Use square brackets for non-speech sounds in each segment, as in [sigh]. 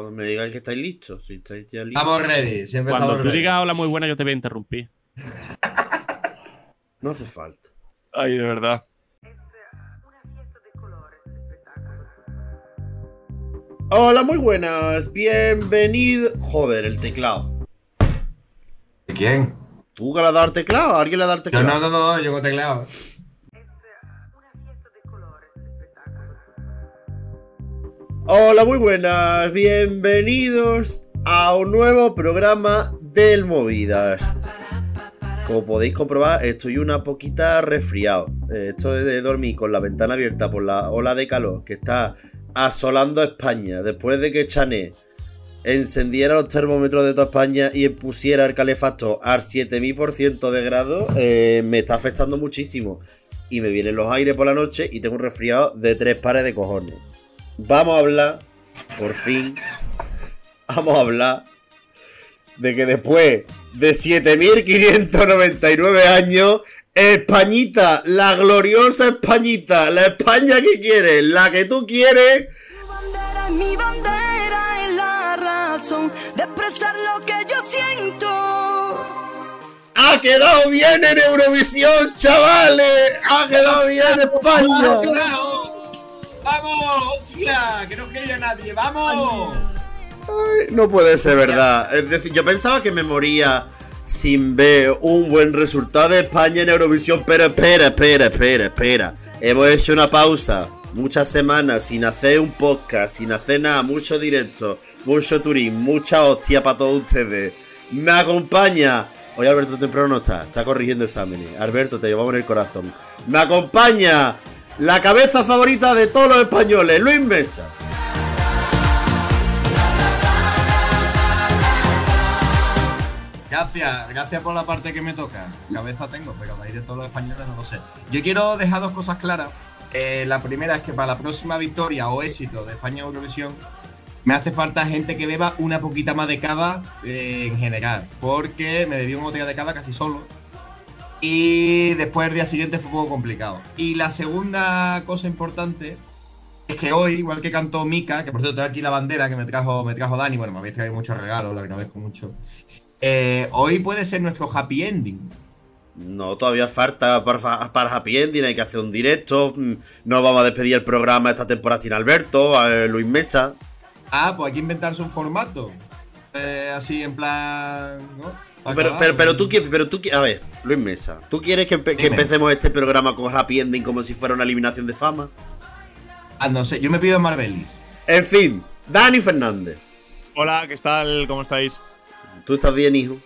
cuando me digáis que estáis listos. Si estáis ya listos. Estamos ready. Siempre Cuando estamos tú ready. digas hola muy buena, yo te voy a interrumpir. No hace falta. Ay, de verdad. Hola, muy buenas. Bienvenido. Joder, el teclado. ¿Quién? ¿Tú que le has dado teclado? ¿Alguien le ha dado al Yo teclado? no, no, no, yo con teclado. Hola, muy buenas. Bienvenidos a un nuevo programa del Movidas. Como podéis comprobar, estoy una poquita resfriado. Eh, Esto de dormir con la ventana abierta por la ola de calor que está asolando España después de que Chané encendiera los termómetros de toda España y pusiera el calefactor al 7000% de grado, eh, me está afectando muchísimo. Y me vienen los aires por la noche y tengo un resfriado de tres pares de cojones. Vamos a hablar, por fin, vamos a hablar de que después de 7599 años, Españita, la gloriosa Españita, la España que quieres, la que tú quieres, Tu bandera es mi bandera, es la razón de expresar lo que yo siento. ha quedado bien en Eurovisión, chavales, ha quedado bien España. ¡Vamos! ¡Hostia! Que no quería nadie. ¡Vamos! No puede ser verdad. Es decir, yo pensaba que me moría sin ver un buen resultado de España en Eurovisión, pero espera, espera, espera, espera. Hemos hecho una pausa, muchas semanas sin hacer un podcast, sin hacer nada, mucho directo, mucho turismo, mucha hostia para todos ustedes. Me acompaña. Hoy Alberto temprano no está, está corrigiendo exámenes. Alberto, te llevamos en el corazón. Me acompaña la cabeza favorita de todos los españoles, Luis Mesa. Gracias, gracias por la parte que me toca. Cabeza tengo, pero de ahí de todos los españoles no lo sé. Yo quiero dejar dos cosas claras. Eh, la primera es que para la próxima victoria o éxito de España Eurovisión, me hace falta gente que beba una poquita más de cava eh, en general. Porque me bebí una botella de cava casi solo. Y después el día siguiente fue un poco complicado. Y la segunda cosa importante es que hoy, igual que cantó Mika, que por cierto tengo aquí la bandera que me trajo, me trajo Dani, bueno, me habéis traído muchos regalos, lo agradezco mucho. Eh, hoy puede ser nuestro happy ending. No, todavía falta para, para Happy Ending, hay que hacer un directo. mm, No vamos a despedir el programa esta temporada sin Alberto, a Luis Mesa. Ah, pues hay que inventarse un formato. Eh, así en plan. ¿no? Pa' Pero, pero, pero tú quieres, pero tú a ver, Luis Mesa, ¿tú quieres que, empe- que Dime. empecemos este programa con Happy Ending como si fuera una eliminación de fama? Ah, no sé, yo me pido Marvelis. En fin, Dani Fernández, Hola, ¿qué tal? ¿Cómo estáis? ¿tú estás bien, hijo?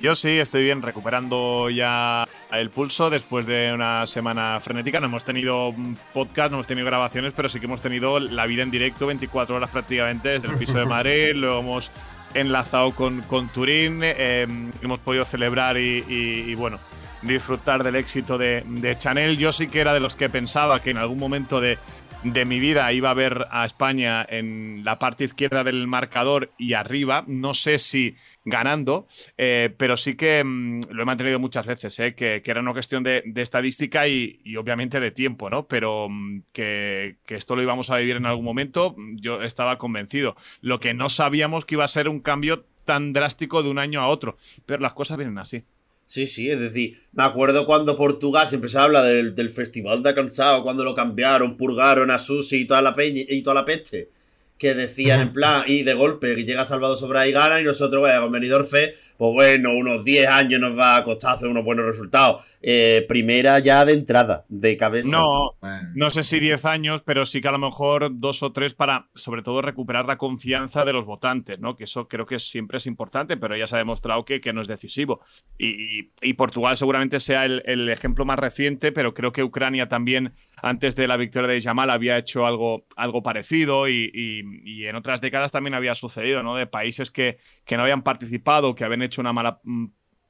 Yo sí, estoy bien, recuperando ya el pulso después de una semana frenética. No hemos tenido un podcast, no hemos tenido grabaciones, pero sí que hemos tenido la vida en directo 24 horas prácticamente desde el piso de Madrid. [laughs] Lo hemos enlazado con, con Turín, eh, hemos podido celebrar y, y- bueno, disfrutar del éxito de Chanel. Yo sí que era de los que pensaba que en algún momento de, de mi vida iba a ver a España en la parte izquierda del marcador y arriba. No sé si ganando, eh, pero sí que mm, lo he mantenido muchas veces, eh, que, era una cuestión de, estadística y, y obviamente de tiempo, ¿no? Pero mm, que, que esto lo íbamos a vivir en algún momento, mm, yo estaba convencido. Lo que no sabíamos que iba a ser un cambio tan drástico de un año a otro, pero las cosas vienen así. Sí, sí, es decir, me acuerdo cuando Portugal siempre se habla del, del Festival de Cansado, cuando lo cambiaron, purgaron a Susi y toda la peña y toda la peste. Que decían en plan, y de golpe, que llega Salvador Sobral y gana, y nosotros, bueno, con Benidorm Fe, pues bueno, unos 10 años nos va a costar hacer unos buenos resultados. Eh, primera ya de entrada, de cabeza. No. No sé si 10 años, pero sí que a lo mejor dos o tres para, sobre todo, recuperar la confianza de los votantes, ¿no? Que eso creo que siempre es importante, pero ya se ha demostrado que, que no es decisivo. Y, y- y Portugal seguramente sea el, el ejemplo más reciente, pero creo que Ucrania también, antes de la victoria de Yamal, había hecho algo, algo parecido y, y- y en otras décadas también había sucedido, ¿no? De países que, que no habían participado, que habían hecho una mala mm,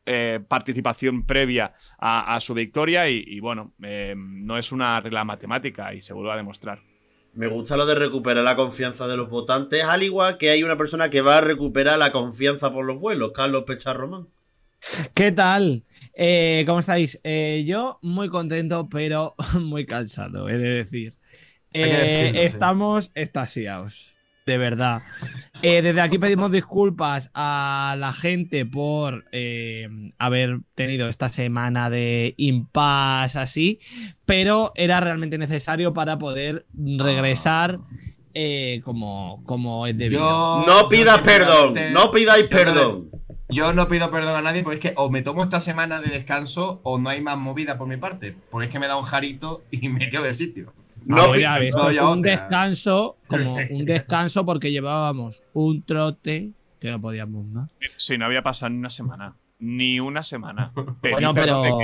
eh, participación previa a, a su victoria y, y bueno, eh, no es una regla matemática y se vuelve a demostrar. Me gusta lo de recuperar la confianza de los votantes, al igual que hay una persona que va a recuperar la confianza por los vuelos, Carlos Pecharromán. ¿Qué tal? Eh, ¿Cómo estáis? Eh, yo muy contento, pero [laughs] muy cansado, he de decir. Eh, sí. estamos extasiados, de verdad. Eh, desde aquí pedimos disculpas a la gente por eh, haber tenido esta semana de impasse así, pero era realmente necesario para poder regresar eh, como, como es debido. Yo- No pidas perdón, no pidáis perdón. Yo no pido perdón a nadie porque es que o me tomo esta semana de descanso o no hay más movida por mi parte. Porque es que me da un jarito y me quedo del sitio. No, a ver, un otra. descanso, como [laughs] un descanso porque llevábamos un trote que no podíamos más. Sí, no había pasado ni una semana. Ni una semana. [laughs] Bueno, pero.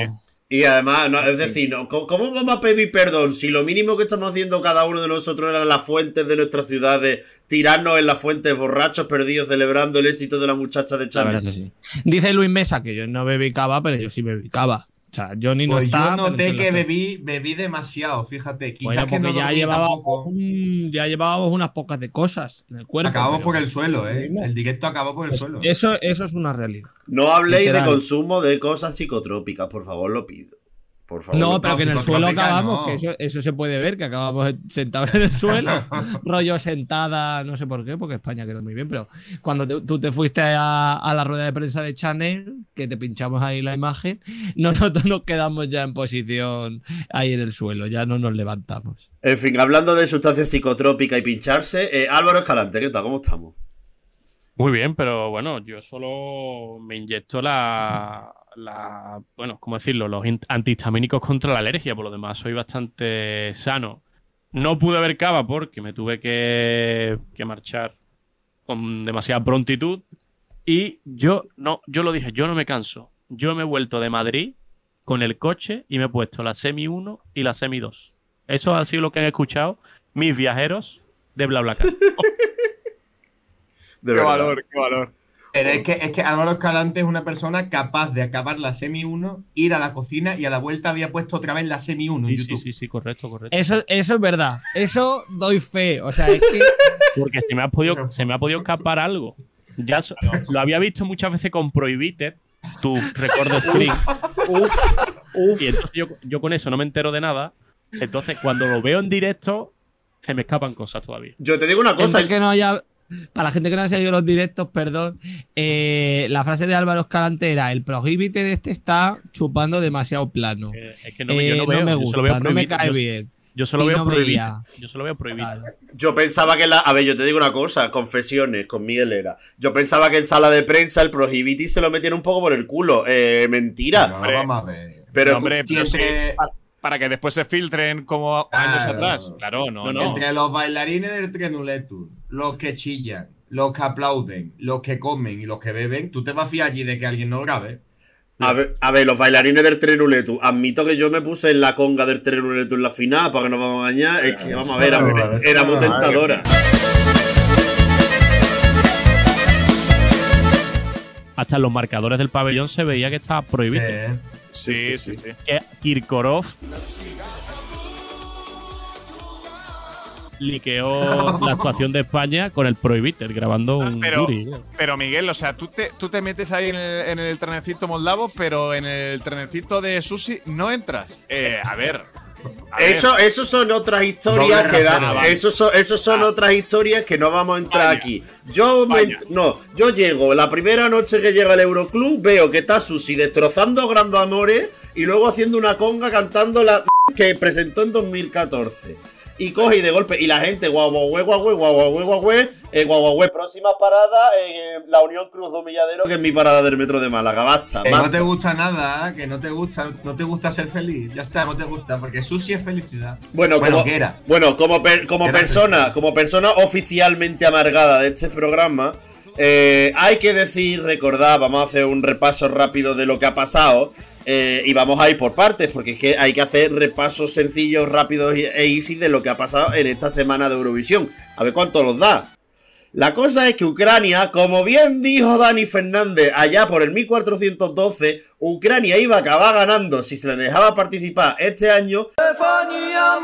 Y además, no, es decir, no, ¿cómo, vamos a pedir perdón si lo mínimo que estamos haciendo cada uno de nosotros era las fuentes de nuestras ciudades, tirarnos en las fuentes borrachos perdidos celebrando el éxito de la muchacha de sí. Dice Luis Mesa que yo no bebí cava, pero yo sí bebí cava. O sea, Johnny no Pues está. yo noté que bebí, bebí demasiado, fíjate. Quizás Bueno, que porque no ya, llevábamos un- ya llevábamos unas pocas de cosas en el cuerpo. Acabamos por el suelo, ¿eh? El directo acabó por el Pues suelo. eso, eso es una realidad. No habléis Literal. de consumo de cosas psicotrópicas, por favor, lo pido. Por favor. No, pero no, que en el suelo acabamos, no. que eso, eso se puede ver, que acabamos [laughs] sentados en el suelo, [laughs] rollo sentada, no sé por qué, porque España quedó muy bien, pero cuando te- tú te fuiste a, a la rueda de prensa de Chanel, que te pinchamos ahí la imagen, [laughs] nosotros nos quedamos ya en posición ahí en el suelo, ya no nos levantamos. En fin, hablando de sustancias psicotrópicas y pincharse, eh, Álvaro Escalante, ¿qué tal? ¿Cómo estamos? Muy bien, pero bueno, yo solo me inyecto la, la bueno, ¿cómo decirlo? Los antihistamínicos contra la alergia, por lo demás soy bastante sano. No pude ver cava porque me tuve que, que marchar con demasiada prontitud y yo no, yo lo dije, yo no me canso. Yo me he vuelto de Madrid con el coche y me he puesto la Semi 1 y la Semi 2. Eso ha sido lo que han escuchado mis viajeros de BlaBlaCar. [laughs] De Qué verdad. valor, qué valor. Pero es que, es que Álvaro Escalante es una persona capaz de acabar la semi 1, ir a la cocina y a la vuelta había puesto otra vez la semi 1 en Sí, sí, YouTube. sí, sí, correcto, correcto. Eso, eso es verdad, eso doy fe, o sea, es que... Porque se me ha podido, se me ha podido escapar algo. Ya so- lo había visto muchas veces con Prohibited, tu record screen. Uf, uf. Y entonces yo, yo con eso no me entero de nada. Entonces, cuando lo veo en directo, se me escapan cosas todavía. Yo te digo una cosa. Gente que no haya- para la gente que no haya seguido los directos, perdón, eh, la frase de Álvaro Escalante era: el prohibite de este está chupando demasiado plano. Eh, es que no me, yo Eh, no veo, me yo gusta, solo veo no me cae Yo- bien. Yo solo veo no Prohibited. veía. Yo solo veo Prohibited. Claro. Yo pensaba que la. A ver, yo te digo una cosa, confesiones con Miguel era. Yo pensaba que en sala de prensa el Prohibiti se lo metían un poco por el culo. Eh, mentira. No, Hombre. vamos a ver. Pero No, hombre, pero sí, para que después se filtren como años Claro. atrás. Claro, no. no. entre los bailarines del Trenuletur, los que chillan, los que aplauden, los que comen y los que beben, tú te vas a fiar allí de que alguien no grabe. A ver, a ver, los bailarines del Trenuletu. Admito que yo me puse en la conga del Trenuletu en la final para que nos vamos a engañar. Es que, vamos a ver, no, eso era muy tentadora. Hasta en los marcadores del pabellón se veía que estaba prohibido. Eh, Sí, Sí, sí, sí, sí. Kirkorov liqueó [laughs] la actuación de España con el Prohibited, grabando un pero- Yuri. Pero Miguel, o sea, tú te, tú te metes ahí en el, en el trenecito moldavo, pero en el trenecito de sushi no entras. Eh, a ver. a ver. Eso, eso son otras historias que da- vale. eso son, eso son Ah. otras historias que no vamos a entrar Vaya. aquí. Yo me- no, yo llego, la primera noche que llega al Euroclub, veo que está Susi destrozando Grandes Amores y luego haciendo una conga cantando la [laughs] que presentó en 2014 y coge y de golpe. Y la gente, guaguagüe, guaguagüe, guaguagüe, guaguagüe, eh, guaguagüe. Próxima parada, eh, la Unión Cruz de Humilladero, que es mi parada del metro de Málaga. Basta. Que no te gusta nada, que no te gusta, no te gusta ser feliz. Ya está, no te gusta, porque sushi es felicidad. Bueno, bueno como. Bueno, como, como persona, como persona oficialmente amargada de este programa. Eh, hay que decir, recordar, vamos a hacer un repaso rápido de lo que ha pasado. Eh, y vamos a ir por partes, porque es que hay que hacer repasos sencillos, rápidos e easy de lo que ha pasado en esta semana de Eurovisión. A ver cuánto los da. La cosa es que Ucrania, como bien dijo Dani Fernández allá por el 1412, Ucrania iba a acabar ganando si se le dejaba participar este año. Stefania,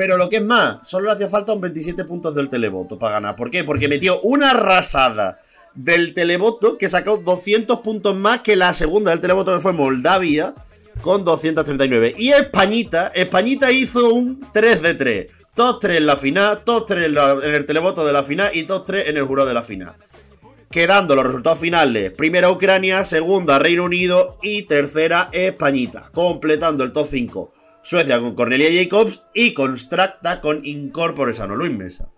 pero lo que es más, solo le hacía falta un 27 puntos del televoto para ganar. ¿Por qué? Porque metió una arrasada del televoto que sacó 200 puntos más que la segunda del televoto que fue Moldavia. con 239. Y Españita, Españita hizo un 3 de 3. Top 3 en la final, top 3 en, en el televoto de la final y top 3 en el jurado de la final. Quedando los resultados finales, primera Ucrania, segunda Reino Unido y tercera Españita. Completando el top 5, Suecia con Cornelia Jacobs y Constracta con Incorpore Sano Luis Mesa.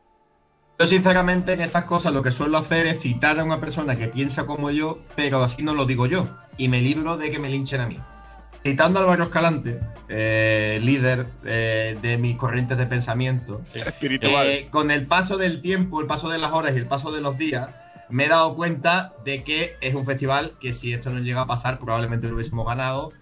Yo sinceramente en estas cosas lo que suelo hacer es citar a una persona que piensa como yo, pero así no lo digo yo. Y me libro de que me linchen a mí. Citando a Álvaro Escalante, eh, líder eh, de mis corrientes de pensamiento, Espiritual. eh, con el paso del tiempo, el paso de las horas y el paso de los días, me he dado cuenta de que es un festival que si esto no llega a pasar probablemente lo hubiésemos ganado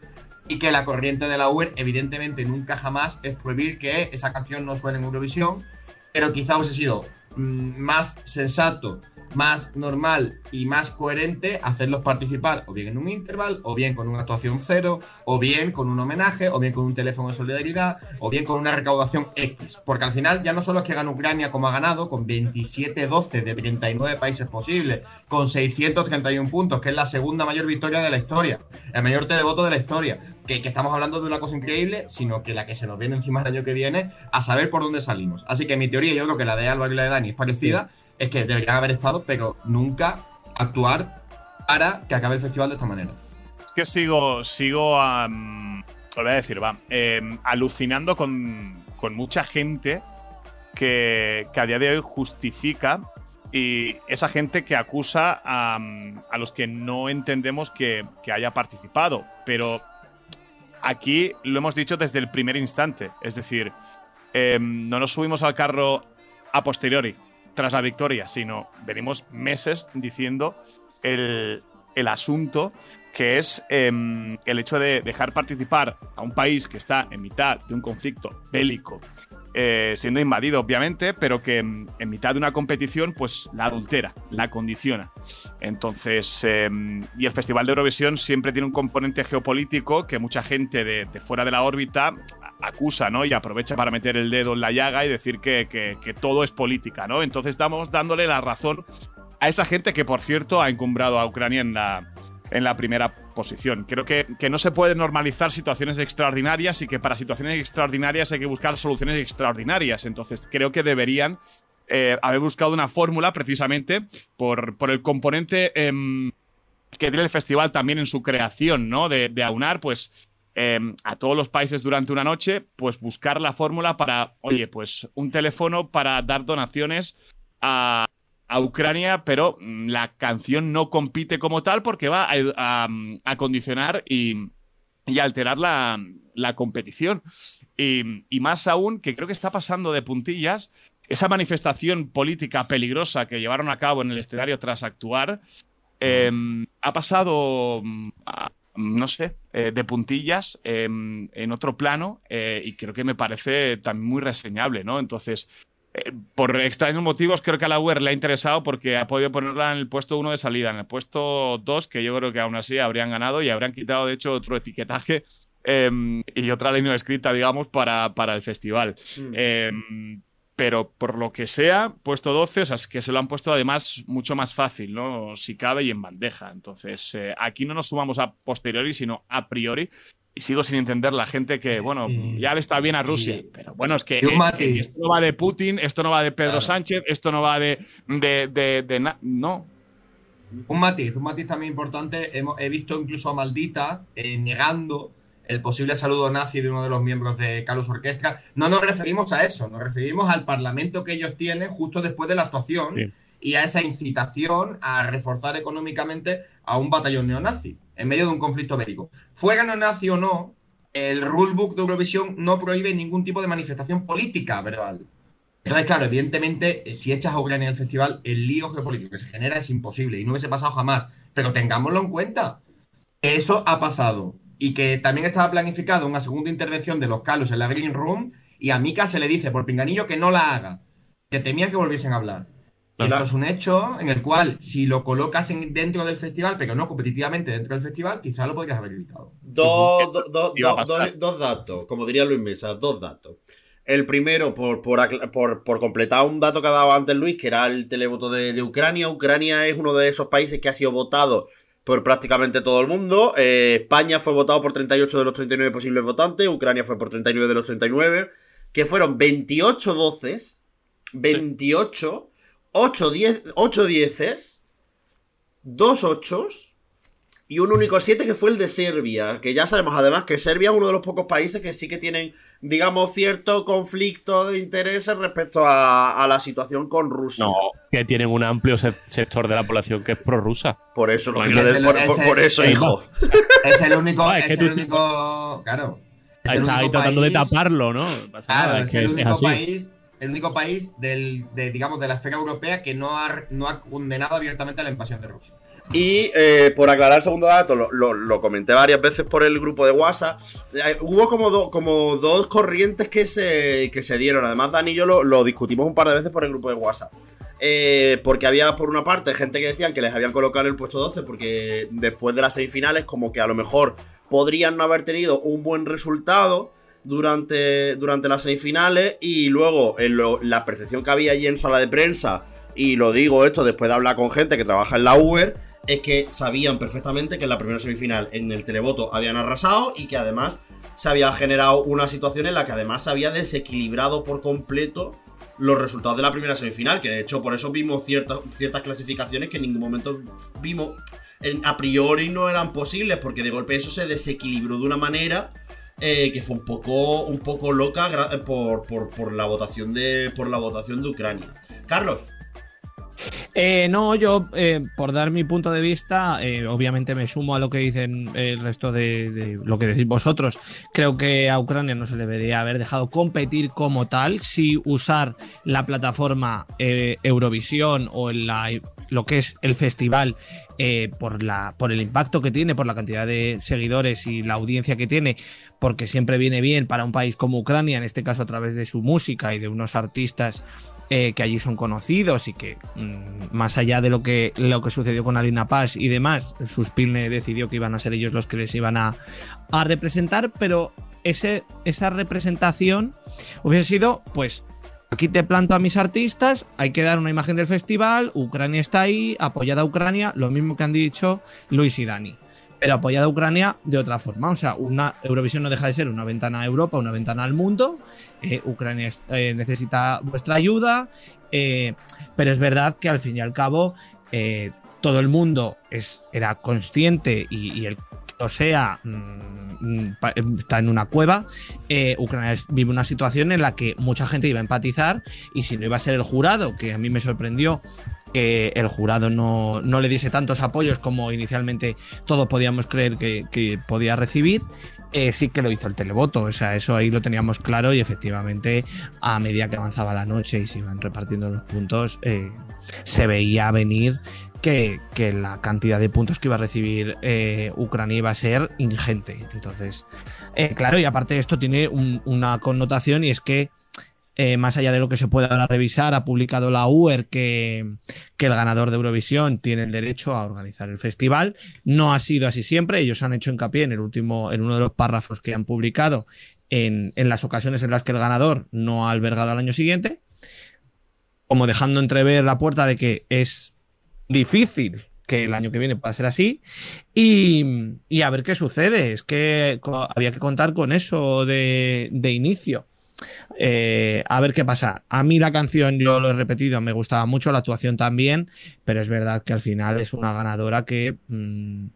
y que la corriente de la UER evidentemente nunca jamás es prohibir que esa canción no suene en Eurovisión, pero quizá hubiese sido mm, más sensato, más normal y más coherente hacerlos participar o bien en un interval, o bien con una actuación cero, o bien con un homenaje, o bien con un teléfono de solidaridad, o bien con una recaudación X. Porque al final ya no solo es que gana Ucrania como ha ganado, con 27-12 de 39 países posibles, con 631 puntos, que es la segunda mayor victoria de la historia, el mayor televoto de la historia. Que, que estamos hablando de una cosa increíble, sino que la que se nos viene encima el año que viene, a saber por dónde salimos. Así que mi teoría, yo creo que la de Álvaro y la de Dani es parecida, es que deberían haber estado, pero nunca actuar para que acabe el festival de esta manera. Es que sigo, sigo, lo voy a decir, va, em, alucinando con, mucha gente que, que a día de hoy justifica y esa gente que acusa a, los que no entendemos que, que haya participado. Pero aquí lo hemos dicho desde el primer instante. Es decir, em, no nos subimos al carro a posteriori, tras la victoria, sino venimos meses diciendo el, el asunto que es em, el hecho de dejar participar a un país que está en mitad de un conflicto bélico, eh, siendo invadido obviamente, pero que en mitad de una competición pues la adultera, la condiciona. Entonces, em, y el Festival de Eurovisión siempre tiene un componente geopolítico que mucha gente de fuera de la órbita acusa, ¿no? Y aprovecha para meter el dedo en la llaga y decir que, que- todo es política, ¿no? Entonces estamos dándole la razón a esa gente que, por cierto, ha encumbrado a Ucrania en la, en la primera posición. Creo que, que no se puede normalizar situaciones extraordinarias y que para situaciones extraordinarias hay que buscar soluciones extraordinarias. Entonces creo que deberían eh, haber buscado una fórmula precisamente por, por el componente em, que tiene el festival también en su creación, ¿no? De aunar, pues, em, a todos los países durante una noche, pues buscar la fórmula para, oye, pues un teléfono para dar donaciones a, a Ucrania, pero mm, la canción no compite como tal porque va a, a- a condicionar y, y alterar la, la competición. Y, y más aún, que creo que está pasando de puntillas, esa manifestación política peligrosa que llevaron a cabo en el escenario tras actuar, eh, ha pasado, mm, a- no sé, eh, de puntillas eh, en otro plano eh, y creo que me parece también muy reseñable, ¿no? Entonces, eh, por extraños motivos, creo que a la UER le ha interesado porque ha podido ponerla en el puesto 1 de salida. En el puesto 2, que yo creo que aún así habrían ganado y habrían quitado, de hecho, otro etiquetaje eh, y otra línea escrita, digamos, para, para el festival. Mm. Eh, pero por lo que sea, puesto 12, o sea, es que se lo han puesto además mucho más fácil, ¿no? Si cabe y en bandeja. Entonces, eh, aquí no nos sumamos a posteriori, sino a priori. Y sigo sin entender la gente que, bueno, ya le está bien a Rusia. Pero bueno, es que eh, matiz. esto no va de Putin, esto no va de Pedro Claro. Sánchez, esto no va de. de, de, de no. Un matiz, un matiz también importante. Hemos, he visto incluso a Maldita eh, negando el posible saludo nazi de uno de los miembros de Carlos Orquestra. No nos referimos a eso, nos referimos al parlamento que ellos tienen justo después de la actuación Sí. y a esa incitación a reforzar económicamente a un batallón neonazi en medio de un conflicto bélico. Fuera neonazi o no, el rulebook de Eurovisión no prohíbe ningún tipo de manifestación política verbal. Entonces, claro, evidentemente, eh, si echas a Ucrania del festival, el lío geopolítico que se genera es imposible y no hubiese pasado jamás. Pero tengámoslo en cuenta. Eso ha pasado. Y que también estaba planificado una segunda intervención de los Carlos en la Green Room y a Mika se le dice por pinganillo que no la haga. Que temían que volviesen a hablar. Claro. Esto es un hecho en el cual, si lo colocas en- dentro del festival, pero no competitivamente dentro del festival, quizá lo podrías haber evitado. Dos, do- do- do- pasar. dos- dos datos, como diría Luis Mesa, dos datos. El primero, por, por, por completar un dato que ha dado antes Luis, que era el televoto de, de Ucrania. Ucrania es uno de esos países que ha sido votado por prácticamente todo el mundo. Eh, España fue votado por 38 de los 39 posibles votantes, Ucrania fue por 39 de los 39, que fueron 28 doces, 28, 8 10, 8 dieces, 2 ochos y un único 7 que fue el de Serbia, que ya sabemos además que Serbia es uno de los pocos países que sí que tienen, digamos, cierto conflicto de intereses respecto a, a la situación con Rusia. No, que tienen un amplio se- sector de la población que es prorrusa. Por eso, Bueno, lógico, ese- por, por- ese- por eso, hijo. Es el único. Ah, es es que el tú- único. Claro. Es el ahí tratando de taparlo, ¿no? No pasa Claro, nada, es, que el es- es único así. país. El único país del, de, digamos, de la esfera europea que no ha, no ha condenado abiertamente la invasión de Rusia. Y eh, por aclarar el segundo dato, lo, comenté varias veces por el grupo de WhatsApp. eh, hubo como, do- como dos corrientes que se, que se dieron. Además, Dani y yo lo, discutimos un par de veces por el grupo de WhatsApp. Eh, porque había, por una parte, gente que decían que les habían colocado en el puesto 12 porque después de las semifinales, como que a lo mejor podrían no haber tenido un buen resultado durante, durante las semifinales. Y luego, la percepción que había allí en sala de prensa, y lo digo esto después de hablar con gente que trabaja en la Uber, es que sabían perfectamente que en la primera semifinal en el televoto habían arrasado y que además se había generado una situación en la que además se había desequilibrado por completo los resultados de la primera semifinal, que de hecho por eso vimos ciertas, ciertas clasificaciones que en ningún momento vimos, a priori no eran posibles, porque de golpe eso se desequilibró de una manera eh, que fue un poco, un poco loca por, por- por la votación de, por la votación de Ucrania. Carlos. Eh, no, yo, eh, por dar mi punto de vista, eh, obviamente me sumo a lo que dicen el resto de, lo que decís vosotros. Creo que a Ucrania no se le debería haber dejado competir como tal, si usar la plataforma eh, Eurovisión o la- lo que es el festival por, la, por el impacto que tiene, por la cantidad de seguidores y la audiencia que tiene, porque siempre viene bien para un país como Ucrania, en este caso a través de su música y de unos artistas eh, que allí son conocidos y que mm, más allá de lo que, lo que sucedió con Alina Paz y demás, Suspilne decidió que iban a ser ellos los que les iban a, a representar, pero ese, esa representación hubiese sido, pues, aquí te planto a mis artistas, hay que dar una imagen del festival, Ucrania está ahí, apoyada a Ucrania, lo mismo que han dicho Luis y Dani. Pero apoyada a Ucrania de otra forma. O sea, una Eurovisión no deja de ser una ventana a Europa, una ventana al mundo. Eh, Ucrania eh, necesita vuestra ayuda. eh, pero es verdad que al fin y al cabo eh, todo el mundo es, era consciente y, y el lo sea mm, mm, pa- está en una cueva. Ucrania vive una situación en la que mucha gente iba a empatizar y si no iba a ser el jurado, que a mí me sorprendió que el jurado no, no le diese tantos apoyos como inicialmente todos podíamos creer que, podía recibir, eh, sí que lo hizo el televoto. O sea, eso ahí lo teníamos claro y efectivamente a medida que avanzaba la noche y se iban repartiendo los puntos, eh, se veía venir que, que la cantidad de puntos que iba a recibir eh, Ucrania iba a ser ingente. Entonces, claro, y aparte esto tiene un- una connotación y es que eh, más allá de lo que se pueda ahora revisar, ha publicado la UER que, que el ganador de Eurovisión tiene el derecho a organizar el festival. No ha sido así siempre. Ellos han hecho hincapié en el último, en uno de los párrafos que han publicado en, en las ocasiones en las que el ganador no ha albergado al año siguiente, como dejando entrever la puerta de que es difícil que el año que viene pueda ser así y, y a ver qué sucede. Es que había que contar con eso de, de inicio. Eh, a ver qué pasa. A mí la canción, yo lo he repetido, me gustaba mucho, la actuación también, pero es verdad que al final es una ganadora que, mm,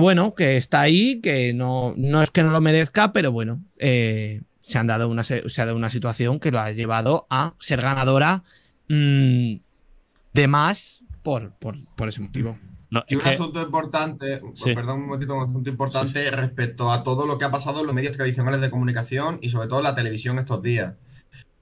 bueno, que está ahí, que no, no es que no lo merezca, pero bueno, eh, se, han dado una, se ha dado una situación que lo ha llevado a ser ganadora mm, de más por, por, por ese motivo. No, Y es un que- asunto importante, Sí. perdón un momentito, un asunto importante respecto a todo lo que ha pasado en los medios tradicionales de comunicación y sobre todo en la televisión estos días.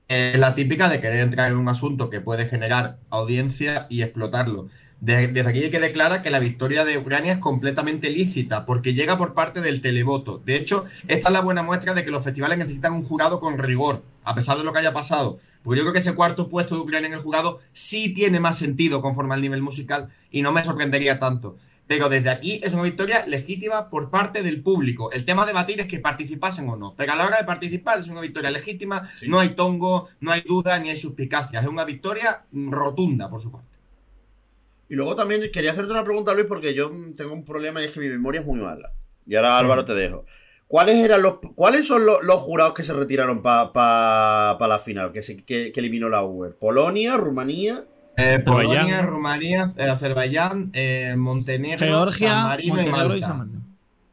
Eh, la típica de querer entrar en un asunto que puede generar audiencia y explotarlo. De- desde aquí hay que declarar que la victoria de Ucrania es completamente lícita porque llega por parte del televoto. De hecho, esta es la buena muestra de que los festivales necesitan un jurado con rigor, a pesar de lo que haya pasado. Porque yo creo que ese cuarto puesto de Ucrania en el jurado sí tiene más sentido conforme al nivel musical y no me sorprendería tanto. Pero desde aquí es una victoria legítima por parte del público. El tema a debatir es que participasen o no. Pero a la hora de participar es una victoria legítima, Sí. no hay tongo, no hay duda ni hay suspicacias. Es una victoria rotunda por su parte. Y luego también quería hacerte una pregunta, Luis, porque yo mm, tengo un problema y es que mi memoria es muy mala. Y ahora, Álvaro, te dejo. ¿Cuáles eran los cuáles son los, los jurados que se retiraron para pa, pa la final? Que, se, que, que eliminó la Uber. ¿Polonia, Rumanía? Eh, Polonia, Azerbaiyán. Rumanía, eh, Azerbaiyán, eh, Montenegro, Georgia, San Marino y Montenegro y Malta. San Marino.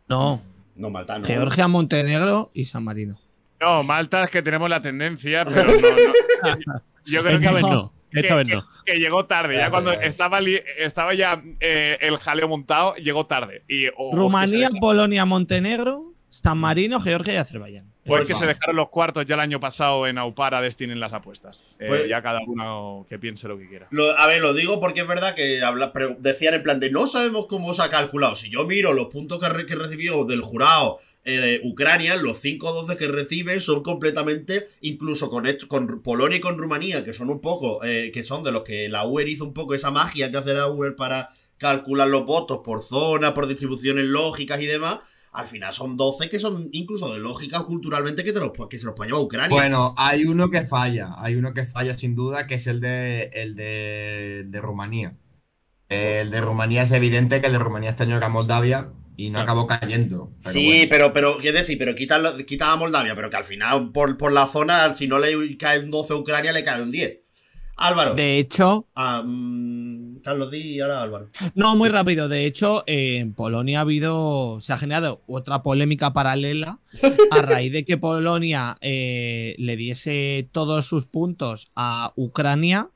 No, No, Malta no. Georgia, Montenegro y San Marino. No, Malta es que tenemos la tendencia, pero [laughs] no, no. Yo creo Esta que vez no. Que, Esta vez que- no. que llegó tarde. Ya Ya, cuando estaba, li- estaba ya eh, el jaleo montado, llegó tarde. Y, o- o Rumanía, Polonia, Montenegro, San Marino, Georgia y Azerbaiyán. Porque Pues se dejaron los cuartos ya el año pasado en Aupara destinen las apuestas. Eh, Pues- ya cada uno que piense lo que quiera. Lo- a ver, lo digo porque es verdad que habla- decían en plan de no sabemos cómo se ha calculado. Si yo miro los puntos que, re- que recibió del jurado eh, Ucrania, los 5 o 12 que recibe son completamente, incluso con, esto, con Polonia y con Rumanía, que son un poco, eh, que son de los que la Uber hizo un poco esa magia que hace la Uber para calcular los votos por zona, por distribuciones lógicas y demás. Al final son 12 que son incluso de lógica culturalmente que, te los, que se los puede llevar Ucrania. Bueno, hay uno que falla, hay uno que falla sin duda, que es el de el de, de Rumanía. El de Rumanía es evidente que el de Rumanía este año era Moldavia y no acabó cayendo. pero Sí, bueno. pero, pero, ¿qué decir? Pero quita, quita a Moldavia, pero que al final, por, por la zona, si no le cae un 12 a Ucrania, le cae un 10. Álvaro. De hecho, Ah, mm, Carlos Di y ahora Álvaro. no, muy rápido. De hecho, eh, en Polonia ha habido, se ha generado otra polémica paralela a raíz de que Polonia eh, le diese todos sus puntos a Ucrania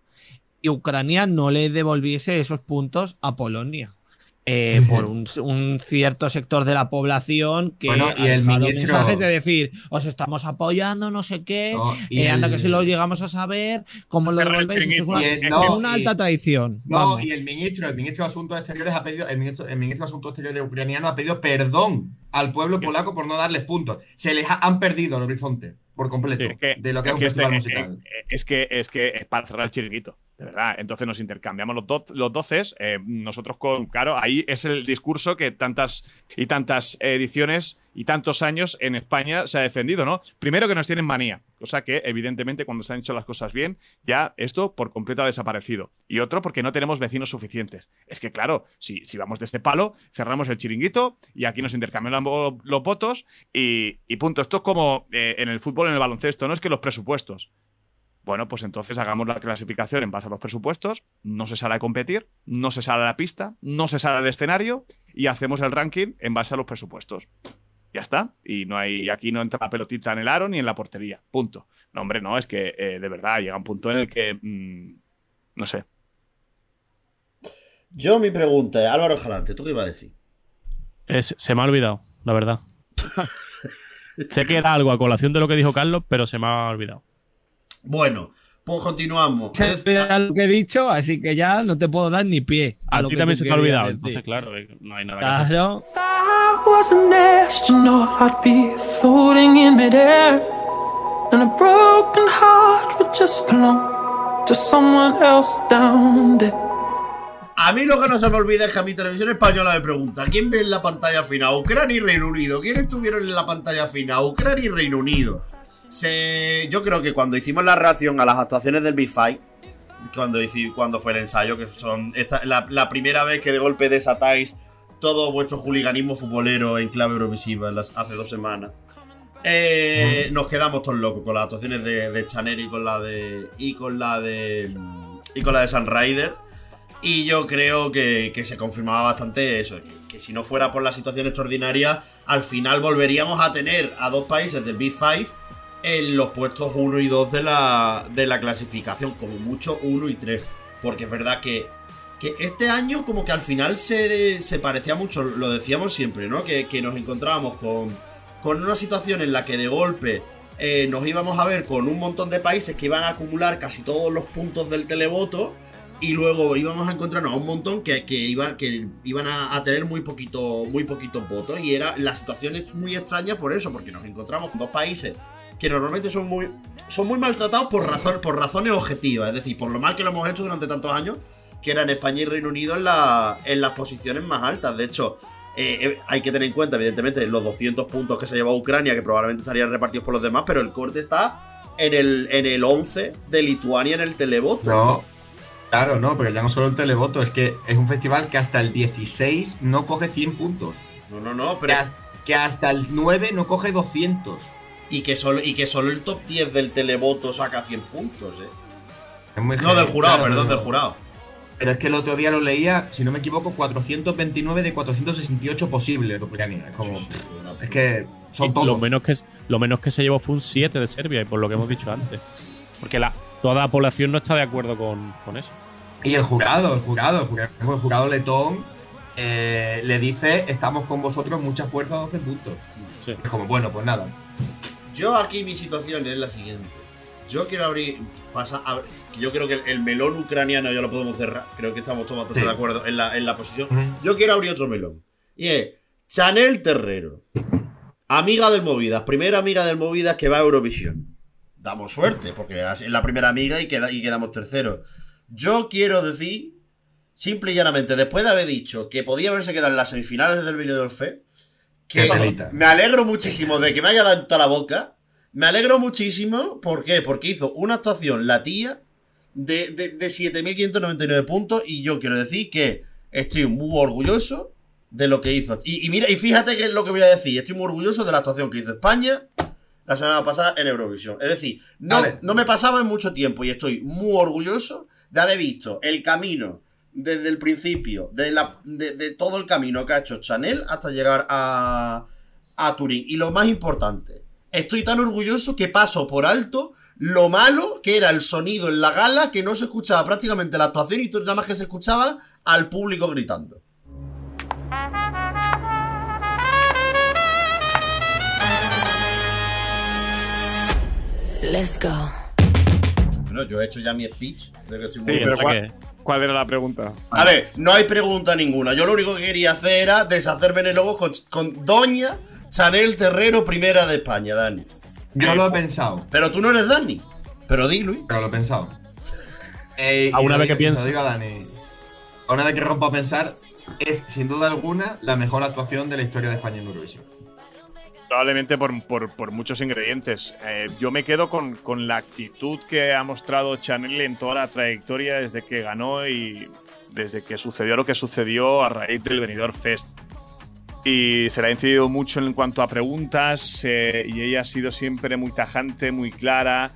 y Ucrania no le devolviese esos puntos a Polonia. Eh, por un, un cierto sector de la población que Bueno, y el ministro- mensajes de decir os estamos apoyando, no sé qué, No, y eh, anda que si lo llegamos a saber, cómo lo devolvéis, es una, el- es no, una y- alta traición. No, vamos. y el ministro, el ministro de Asuntos Exteriores ha pedido, el ministro, el ministro de Asuntos Exteriores ucraniano ha pedido perdón al pueblo polaco por no darles puntos. Se les ha- han perdido el horizonte por completo Es que, de lo que es, es un que festival este- musical. eh, es que es que es para cerrar el chiringuito, de verdad. Entonces nos intercambiamos los, do- los doces. eh, nosotros con, claro, ahí es el discurso que tantas y tantas ediciones y tantos años en España se ha defendido, ¿no? Primero que nos tienen manía, cosa que evidentemente cuando se han hecho las cosas bien, ya esto por completo ha desaparecido. Y otro porque no tenemos vecinos suficientes. Es que claro, si, si vamos de este palo, cerramos el chiringuito y aquí nos intercambiamos los votos y, y punto. Esto es como eh, en el fútbol, en el baloncesto, no es que los presupuestos. Bueno, pues entonces hagamos la clasificación en base a los presupuestos, no se sale a competir, no se sale a la pista, no se sale al escenario y hacemos el ranking en base a los presupuestos. Ya está. Y no hay, aquí no entra la pelotita en el aro ni en la portería. Punto. No, hombre, no, es que eh, de verdad llega un punto en el que. mm, no sé. Yo mi pregunta es, Álvaro Jalante, ¿tú qué ibas a decir? Es- se me ha olvidado, la verdad. [laughs] sé que era algo a colación de lo que dijo Carlos, pero se me ha olvidado. Bueno, pues continuamos. Olvida lo que he dicho, así que ya no te puedo dar ni pie. A, A, lo ti que también se te ha olvidado. decir. Entonces, claro, eh, no hay nada que hacer. Claro. I was an astronaut, I'd be floating in midair. And a broken heart would just belong to someone else down there. A mí lo que no se me olvida es que a mi televisión española me pregunta ¿Quién ve en la pantalla final? Ucrania y Reino Unido. ¿Quiénes estuvieron en la pantalla final? Ucrania y Reino Unido. Se... Yo creo que cuando hicimos la reacción a las actuaciones del Big Five, cuando, cuando fue el ensayo, que son esta, la, la primera vez que de golpe desatáis todo vuestro juliganismo futbolero en clave Eurovisiva las, hace dos semanas. eh, nos quedamos todos locos con las actuaciones de, de Chanel y con la de. y con la de. y con la de Sun Rider. Y yo creo que, que se confirmaba bastante eso, que, que si no fuera por la situación extraordinaria, al final volveríamos a tener a dos países del Big Five en los puestos 1 y 2 de la, de la clasificación, como mucho 1 y 3. Porque es verdad que, que este año como que al final se, se parecía mucho, lo decíamos siempre, ¿no? Que, que nos encontrábamos con, con una situación en la que de golpe eh, nos íbamos a ver con un montón de países que iban a acumular casi todos los puntos del televoto y luego íbamos a encontrarnos a un montón que, que, iban, que iban a, a tener muy poquito muy poquitos votos y era la situación es muy extraña por eso porque nos encontramos con dos países que normalmente son muy son muy maltratados por razón, por razones objetivas es decir por lo mal que lo hemos hecho durante tantos años que eran España y Reino Unido en, la, en las posiciones más altas de hecho eh, eh, hay que tener en cuenta, evidentemente, los 200 puntos que se llevó Ucrania, que probablemente estarían repartidos por los demás, pero el corte está en el, en el 11 de Lituania en el televoto. No. Claro, no, pero ya no solo el televoto, es que es un festival que hasta el 16 no coge 100 puntos. No, no, no, Que, pero. has- que hasta el 9 no coge 200. Y que, solo, y que solo el top 10 del televoto saca 100 puntos, eh. Es muy No, del jurado, claro, perdón, del jurado. Pero es que el otro día lo leía, si no me equivoco, 429 de 468 posibles. Es como. Sí, sí, Es que son Y todos. Lo menos, que, lo menos que se llevó fue un 7 de Serbia, y por lo que hemos dicho antes. Porque la, toda la población no está de acuerdo con, con eso. Y el jurado, el jurado, el jurado, el jurado letón eh, le dice: Estamos con vosotros, mucha fuerza, 12 puntos. Sí. Es como, bueno, pues nada. Yo aquí mi situación es la siguiente. Yo quiero abrir. Pasa, yo creo que el, el melón ucraniano ya lo podemos cerrar. Creo que estamos todos Sí. de acuerdo en la, en la posición. Yo quiero abrir otro melón. Y es Chanel Terrero. Amiga del Movidas. Primera amiga del Movidas que va a Eurovisión. Damos suerte, porque es la primera amiga y, queda, y quedamos terceros. Yo quiero decir, simple y llanamente, después de haber dicho que podía haberse quedado en las semifinales del Benidorm Fest, que me alegro muchísimo de que me haya dado en toda la boca. Me alegro muchísimo, ¿por qué? Porque hizo una actuación la tía de, de, de 7.599 puntos y yo quiero decir que estoy muy orgulloso de lo que hizo. Y, y mira, y fíjate que es lo que voy a decir, estoy muy orgulloso de la actuación que hizo España la semana pasada en Eurovisión. Es decir, no, no me pasaba en mucho tiempo y estoy muy orgulloso de haber visto el camino desde el principio, de, la, de, de todo el camino que ha hecho Chanel hasta llegar a, a Turín. Y lo más importante, estoy tan orgulloso que paso por alto lo malo que era el sonido en la gala, que no se escuchaba prácticamente la actuación y nada más que se escuchaba al público gritando. Let's go. Bueno, yo he hecho ya mi speech. de que estoy muy Sí, pero. ¿cuál, cuál era la pregunta? A ver, no hay pregunta ninguna. Yo lo único que quería hacer era deshacerme en logos con, con Doña Chanel Terrero, primera de España, Dani. Yo lo he pensado, Pero tú no eres Dani. Pero di, Luis. pero lo he pensado. Eh, A y una vez que lo digo a Dani. A una vez que rompa a pensar, es sin duda alguna la mejor actuación de la historia de España en Eurovisión. Probablemente por, por- por muchos ingredientes. Eh, yo me quedo con, con la actitud que ha mostrado Chanel en toda la trayectoria desde que ganó y desde que sucedió lo que sucedió a raíz del Benidorm Fest. Y se le ha incidido mucho en cuanto a preguntas eh, y ella ha sido siempre muy tajante, muy clara,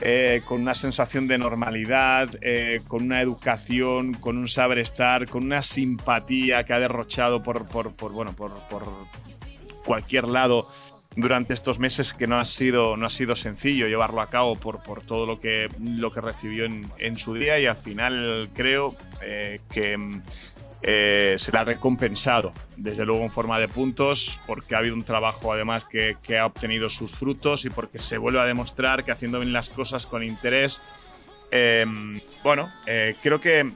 eh, con una sensación de normalidad, eh, con una educación, con un saber estar, con una simpatía que ha derrochado por, por, por, bueno, por, por cualquier lado durante estos meses que no ha sido, no ha sido sencillo llevarlo a cabo por, por todo lo que, lo que recibió en, su día y al final creo eh, que eh, se le ha recompensado, desde luego en forma de puntos, porque ha habido un trabajo además que, ha obtenido sus frutos y porque se vuelve a demostrar que haciendo bien las cosas con interés, eh, bueno, eh, creo que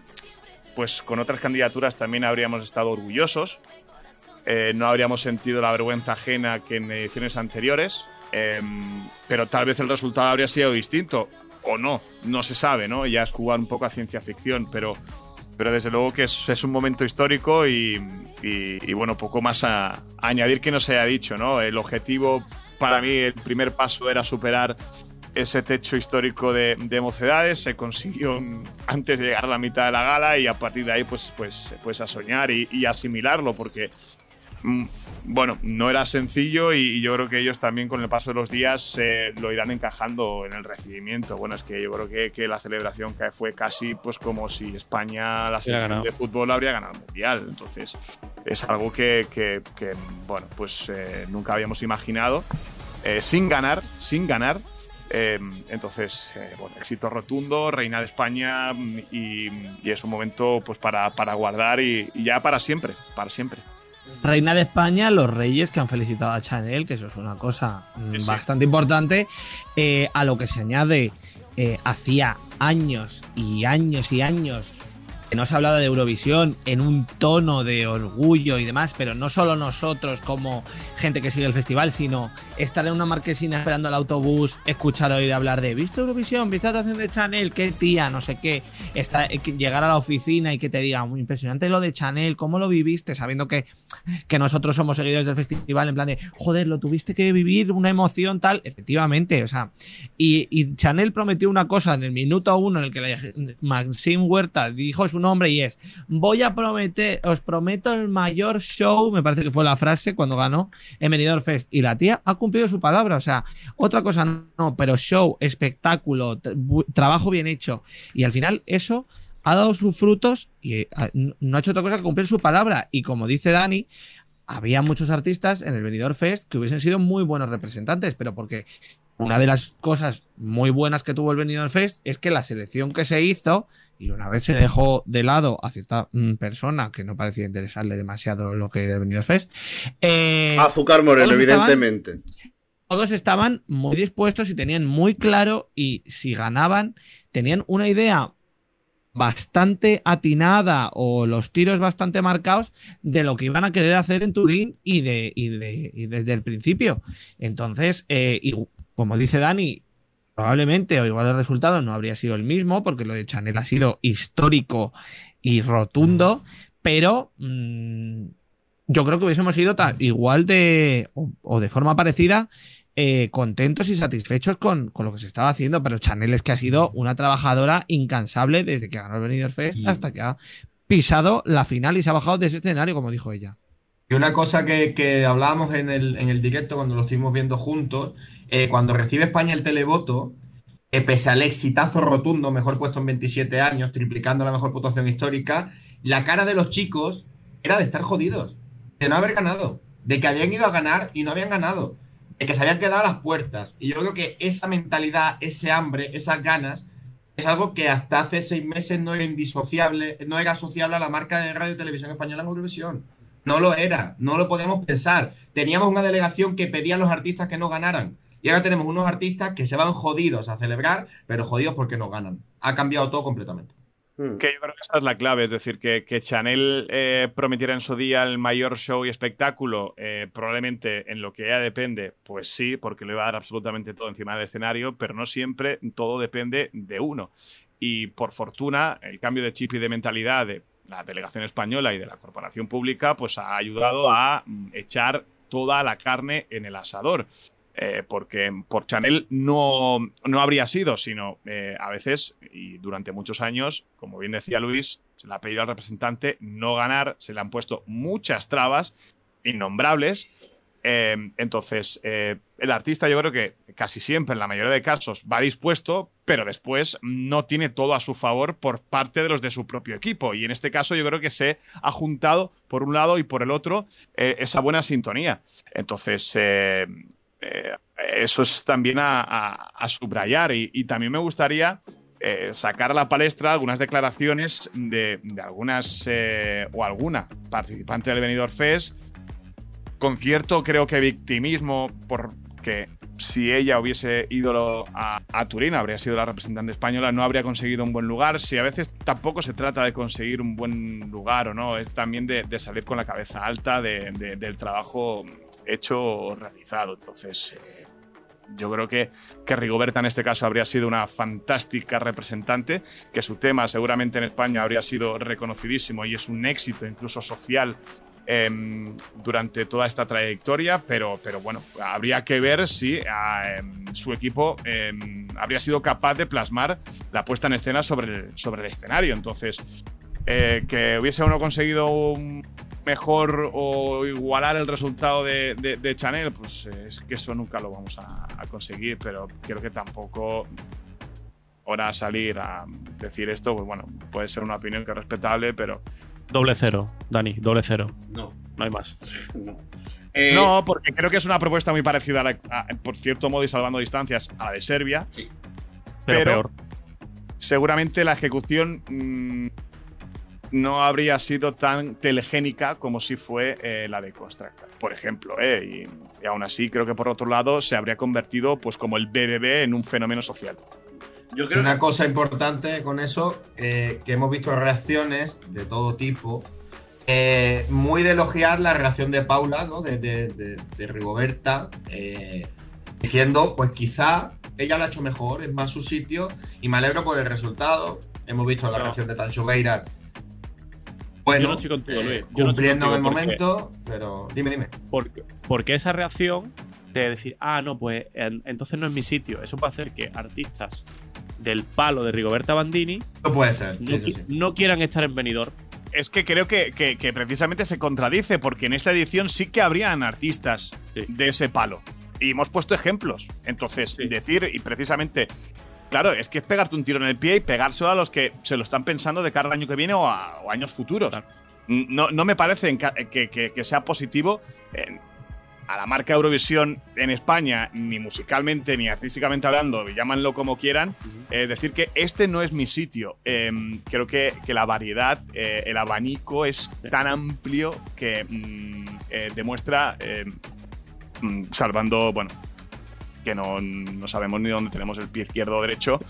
pues con otras candidaturas también habríamos estado orgullosos, eh, no habríamos sentido la vergüenza ajena que en ediciones anteriores, eh, pero tal vez el resultado habría sido distinto, o no, no se sabe, ¿no? Ya es jugar un poco a ciencia ficción, pero, pero desde luego que es, es un momento histórico y, bueno, poco más a, añadir que no se haya dicho, ¿no? El objetivo para mí, el primer paso era superar ese techo histórico de, de mocedades, se consiguió antes de llegar a la mitad de la gala y a partir de ahí pues, pues, pues a soñar y, y asimilarlo porque bueno, no era sencillo y, yo creo que ellos también con el paso de los días eh, lo irán encajando en el recibimiento. Bueno, es que yo creo que, que la celebración que fue casi pues como si España, la selección de fútbol, habría ganado el Mundial. Entonces es algo que, que- que, bueno, pues eh, nunca habíamos imaginado. Eh, sin ganar, sin ganar. Eh, entonces, eh, bueno, éxito rotundo, reina de España mm, y, y es un momento pues para, para guardar y, y ya para siempre, para siempre. Reina de España, los reyes que han felicitado a Chanel, que eso es una cosa mm, Sí, sí. bastante importante, eh, a lo que se añade, eh, hacía años y años y años que no se ha hablado de Eurovisión en un tono de orgullo y demás, pero no solo nosotros como gente que sigue el festival, sino estar en una marquesina esperando el autobús, escuchar oír hablar de ¿Viste Eurovisión? ¿Viste la actuación de Chanel? ¿Qué tía? No sé qué. Estar, llegar a la oficina y que te diga, muy impresionante lo de Chanel, ¿cómo lo viviste? Sabiendo que, que nosotros somos seguidores del festival, en plan de, joder, lo tuviste que vivir, una emoción tal. Efectivamente, o sea, y, Chanel prometió una cosa en el minuto uno en el que Maxim Huerta dijo su nombre y es, voy a prometer, os prometo el mayor show, me parece que fue la frase cuando ganó en Benidorm Fest. Y la tía ha cumplido su palabra, o sea, otra cosa no, pero show, espectáculo, trabajo bien hecho. Y al final eso ha dado sus frutos y ah, no ha hecho otra cosa que cumplir su palabra. Y como dice Dani, había muchos artistas en el Benidorm Fest que hubiesen sido muy buenos representantes, pero porque una de las cosas muy buenas que tuvo el Benidorm Fest es que la selección que se hizo, y una vez se dejó de lado a cierta mm, persona que no parecía interesarle demasiado lo que era el Benidorm Fest. Eh, Azúcar Moreno, evidentemente. todos estaban muy dispuestos y tenían muy claro, y si ganaban, tenían una idea bastante atinada o los tiros bastante marcados de lo que iban a querer hacer en Turín y, de, de, desde el principio. Entonces, eh, como dice Dani, probablemente o igual el resultado no habría sido el mismo, porque lo de Chanel ha sido histórico y rotundo, pero mm, yo creo que hubiésemos sido igual de o, de forma parecida eh, contentos y satisfechos con, lo que se estaba haciendo, pero Chanel es que ha sido una trabajadora incansable desde que ganó el Benidorm Fest hasta que ha pisado la final y se ha bajado de ese escenario, como dijo ella. Y una cosa que, hablábamos en el, en el, directo cuando lo estuvimos viendo juntos, eh, cuando recibe España el televoto, eh, pese al exitazo rotundo, mejor puesto en 27 años, triplicando la mejor puntuación histórica, la cara de los chicos era de estar jodidos, de no haber ganado, de que habían ido a ganar y no habían ganado, de que se habían quedado a las puertas. Y yo creo que esa mentalidad, ese hambre, esas ganas, es algo que hasta hace seis meses no era indisociable, no era asociable a la marca de radio y televisión española en Eurovisión. No lo era, no lo podemos pensar. Teníamos una delegación que pedía a los artistas que no ganaran. Y ahora tenemos unos artistas que se van jodidos a celebrar, pero jodidos porque no ganan. Ha cambiado todo completamente. Hmm. Que yo creo que esa es la clave, es decir, que, Chanel eh, prometiera en su día el mayor show y espectáculo, eh, probablemente en lo que ella depende, pues sí, porque le va a dar absolutamente todo encima del escenario, pero no siempre todo depende de uno. Y por fortuna, el cambio de chip y de mentalidad de la delegación española y de la corporación pública, pues ha ayudado a mm, echar toda la carne en el asador. Eh, porque por Chanel no, no habría sido, sino eh, a veces y durante muchos años, como bien decía Luis, se le ha pedido al representante no ganar, se le han puesto muchas trabas innombrables Em, entonces, eh, el artista yo creo que casi siempre, en la mayoría de casos, va dispuesto, pero después no tiene todo a su favor por parte de los de su propio equipo. Y en este caso yo creo que se ha juntado por un lado y por el otro eh, esa buena sintonía. Entonces, eh, eso es también a, subrayar. Y, también me gustaría sacar a la palestra algunas declaraciones de, algunas o alguna participante del Benidorm Fest con cierto, creo que victimismo, porque si ella hubiese ido a, Turín, habría sido la representante española, no habría conseguido un buen lugar. Si a veces tampoco se trata de conseguir un buen lugar o no, es también de, salir con la cabeza alta del trabajo hecho realizado. Entonces, eh, yo creo que, que Rigoberta en este caso habría sido una fantástica representante, que su tema seguramente en España habría sido reconocidísimo y es un éxito incluso social Em, durante toda esta trayectoria, pero, pero bueno, habría que ver si ah, em, su equipo em, habría sido capaz de plasmar la puesta en escena sobre el, sobre el escenario. Entonces, eh, que hubiese uno conseguido un mejor o igualar el resultado de, de, Chanel, pues es que eso nunca lo vamos a, a conseguir, pero creo que tampoco ahora salir a decir esto, pues bueno, puede ser una opinión que es respetable, pero Doble cero, Dani, doble cero. No. No hay más. No. Eh, no, porque creo que es una propuesta muy parecida, a por cierto modo y salvando distancias, a la de Serbia. Sí. Pero, peor. seguramente la ejecución mm, no habría sido tan telegénica como si fue eh, la de Constructa, por ejemplo. Eh, y, aún así, creo que por otro lado se habría convertido pues, como el BBB en un fenómeno social. Yo creo Una cosa importante con eso, eh, que hemos visto reacciones de todo tipo, eh, muy de elogiar la reacción de Paula, ¿no? De, de- de- de Rigoberta, eh, diciendo, pues quizá ella lo ha hecho mejor, es más su sitio, y me alegro por el resultado. Hemos visto la No. reacción de Tancho Gueira. Bueno, Yo no estoy contigo, Luis. Yo no estoy cumpliendo en el porque- momento, pero dime, dime. Porque, porque esa reacción de decir, ah, no, pues en- entonces no es mi sitio, eso puede hacer que artistas del palo de Rigoberta Bandini No puede ser. no, sí, sí, qui- sí. no quieran estar en Benidorm. Es que creo que, que- que precisamente se contradice, porque en esta edición sí que habrían artistas Sí. de ese palo. Y hemos puesto ejemplos. Entonces, Sí. decir, y precisamente, claro, es que es pegarte un tiro en el pie y pegárselo a los que se lo están pensando de cara al año que viene o a, o años futuros. No, no me parece que, que- que sea positivo eh, a la marca Eurovisión en España, ni musicalmente ni artísticamente hablando, llámanlo como quieran, eh, decir que este no es mi sitio. Eh, creo que, que la variedad, eh, el abanico es tan amplio que mm, demuestra, eh, mm, salvando, bueno, que no, no sabemos ni dónde tenemos el pie izquierdo o derecho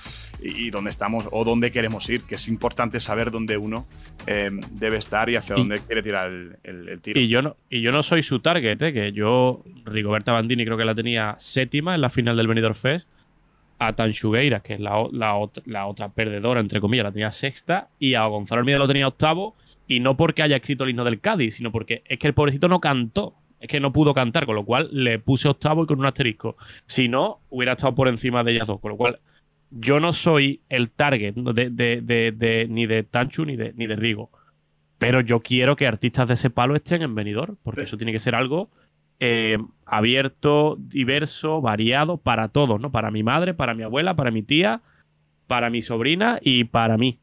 y, y dónde estamos o dónde queremos ir, que es importante saber dónde uno eh, debe estar y hacia Y- dónde quiere tirar el, el- el tiro. Y yo no, y yo no soy su target, ¿eh? que yo, Rigoberta Bandini, creo que la tenía séptima en la final del Benidorm Fest. A Tanchugueira, que es la, la, ot- la otra perdedora, entre comillas, la tenía sexta. Y a Gonzalo Hermida lo tenía octavo. Y no porque haya escrito el himno del Cádiz, sino porque es que el pobrecito no cantó. Es que no pudo cantar, con lo cual le puse octavo y con un asterisco. Si no, hubiera estado por encima de ellas dos. Con lo cual, yo no soy el target de, de- de- de- ni de Tanchu ni de, ni de Rigo. Pero yo quiero que artistas de ese palo estén en Benidorm, porque eso tiene que ser algo eh, abierto, diverso, variado para todos, ¿no? Para mi madre, para mi abuela, para mi tía, para mi sobrina y para mí.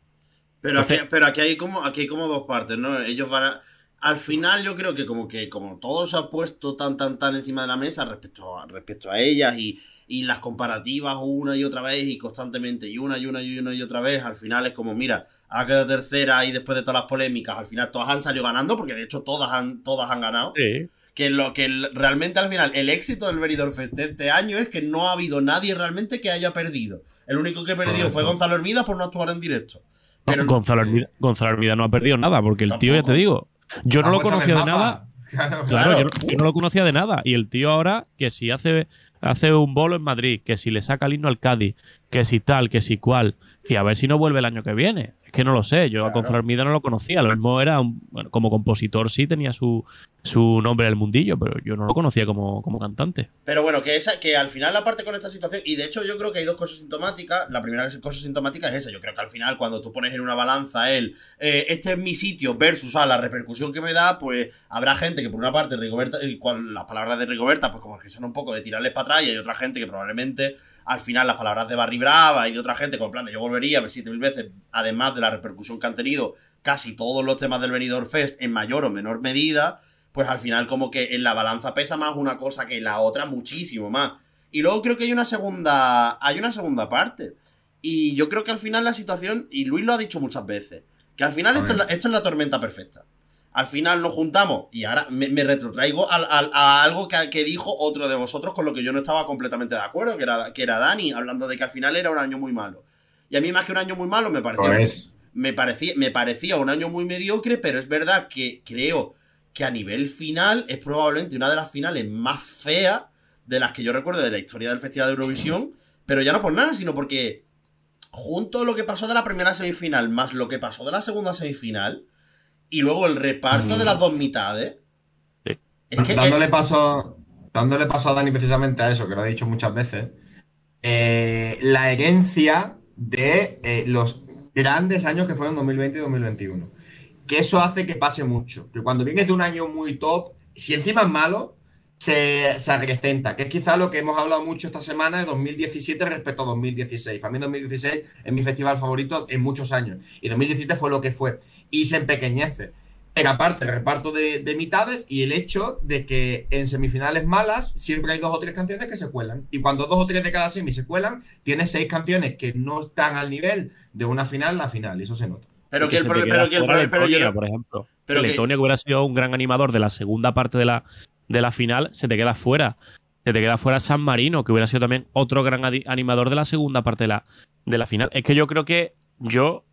Pero aquí, pero aquí hay como aquí hay como dos partes, ¿no? Ellos van a. Al final yo creo que como que como todo se ha puesto tan tan tan encima de la mesa respecto a, respecto a ellas y, y las comparativas una y otra vez y constantemente y una y una y una y otra vez, al final es como, mira, ha quedado tercera y después de todas las polémicas, al final todas han salido ganando, porque de hecho todas han, todas han ganado. Sí. Que lo que realmente al final, el éxito del Benidorm Fest de este año es que no ha habido nadie realmente que haya perdido. El único que perdió fue. Gonzalo Hermida por no actuar en directo. Pero Gonzalo, Hermida, Gonzalo Hermida no ha perdido nada, porque el tío, ya te digo, yo no lo conocía de nada. [laughs] Claro, Claro, Claro. Yo, no, yo no lo conocía de nada. Y el tío ahora, que si hace, hace un bolo en Madrid, que si le saca el himno al Cádiz, que si tal, que si cual, y a ver si no vuelve el año que viene. Es que no lo sé, yo a Gonzalo no lo conocía. Lo mismo era, un, bueno, como compositor sí tenía su, su nombre en el mundillo, pero yo no lo conocía como, como cantante. Pero bueno, que esa, que al final la parte con esta situación, y de hecho yo creo que hay dos cosas sintomáticas. La primera cosa sintomática es esa. Yo creo que al final, cuando tú pones en una balanza el eh, este es mi sitio versus a la repercusión que me da, pues habrá gente que por una parte Rigoberta, cual, las palabras de Rigoberta, pues como que son un poco de tirarles para atrás, y hay otra gente que probablemente al final las palabras de Barry Brava y de otra gente con plan de yo volvería a ver siete mil veces, además de la repercusión que han tenido casi todos los temas del Benidorm Fest en mayor o menor medida, pues al final como que en la balanza pesa más una cosa que la otra muchísimo más. Y luego creo que hay una segunda, hay una segunda parte. Y yo creo que al final la situación, y Luis lo ha dicho muchas veces, que al final esto es, la, ver. esto es la tormenta perfecta. Al final nos juntamos y ahora me, me retrotraigo a, algo que, que dijo otro de vosotros con lo que yo no estaba completamente de acuerdo, que era, que era Dani, hablando de que al final era un año muy malo. Y a mí más que un año muy malo me pareció... Me parecía, me parecía un año muy mediocre, pero es verdad que creo que a nivel final es probablemente una de las finales más feas de las que yo recuerdo de la historia del Festival de Eurovisión, pero ya no por nada, sino porque junto lo que pasó de la primera semifinal más lo que pasó de la segunda semifinal y luego el reparto de las dos mitades, Sí. es que dándole paso dándole paso a Dani precisamente a eso, que lo he dicho muchas veces, eh, la herencia de eh, los grandes años que fueron 2020 y 2021. Que eso hace que pase mucho. Que cuando vienes de un año muy top, si encima es malo, se, se acrecenta. Que es quizá lo que hemos hablado mucho esta semana de 2017 respecto a 2016. Para mí 2016 es mi festival favorito en muchos años. Y 2017 fue lo que fue. Y se empequeñece. Pero aparte, el reparto de, de mitades y el hecho de que en semifinales malas siempre hay dos o tres canciones que se cuelan. Y cuando dos o tres de cada semi se cuelan, tienes seis canciones que no están al nivel de una final, la final. Y eso se nota. pero Y que el problema, pero que el problema, pero yo Letonia, no- por ejemplo. pero que- Letonia, que hubiera sido un gran animador de la segunda parte de la, de la final, se te queda fuera. Se te queda fuera San Marino, que hubiera sido también otro gran animador de la segunda parte de la, de la final. Es que yo creo que yo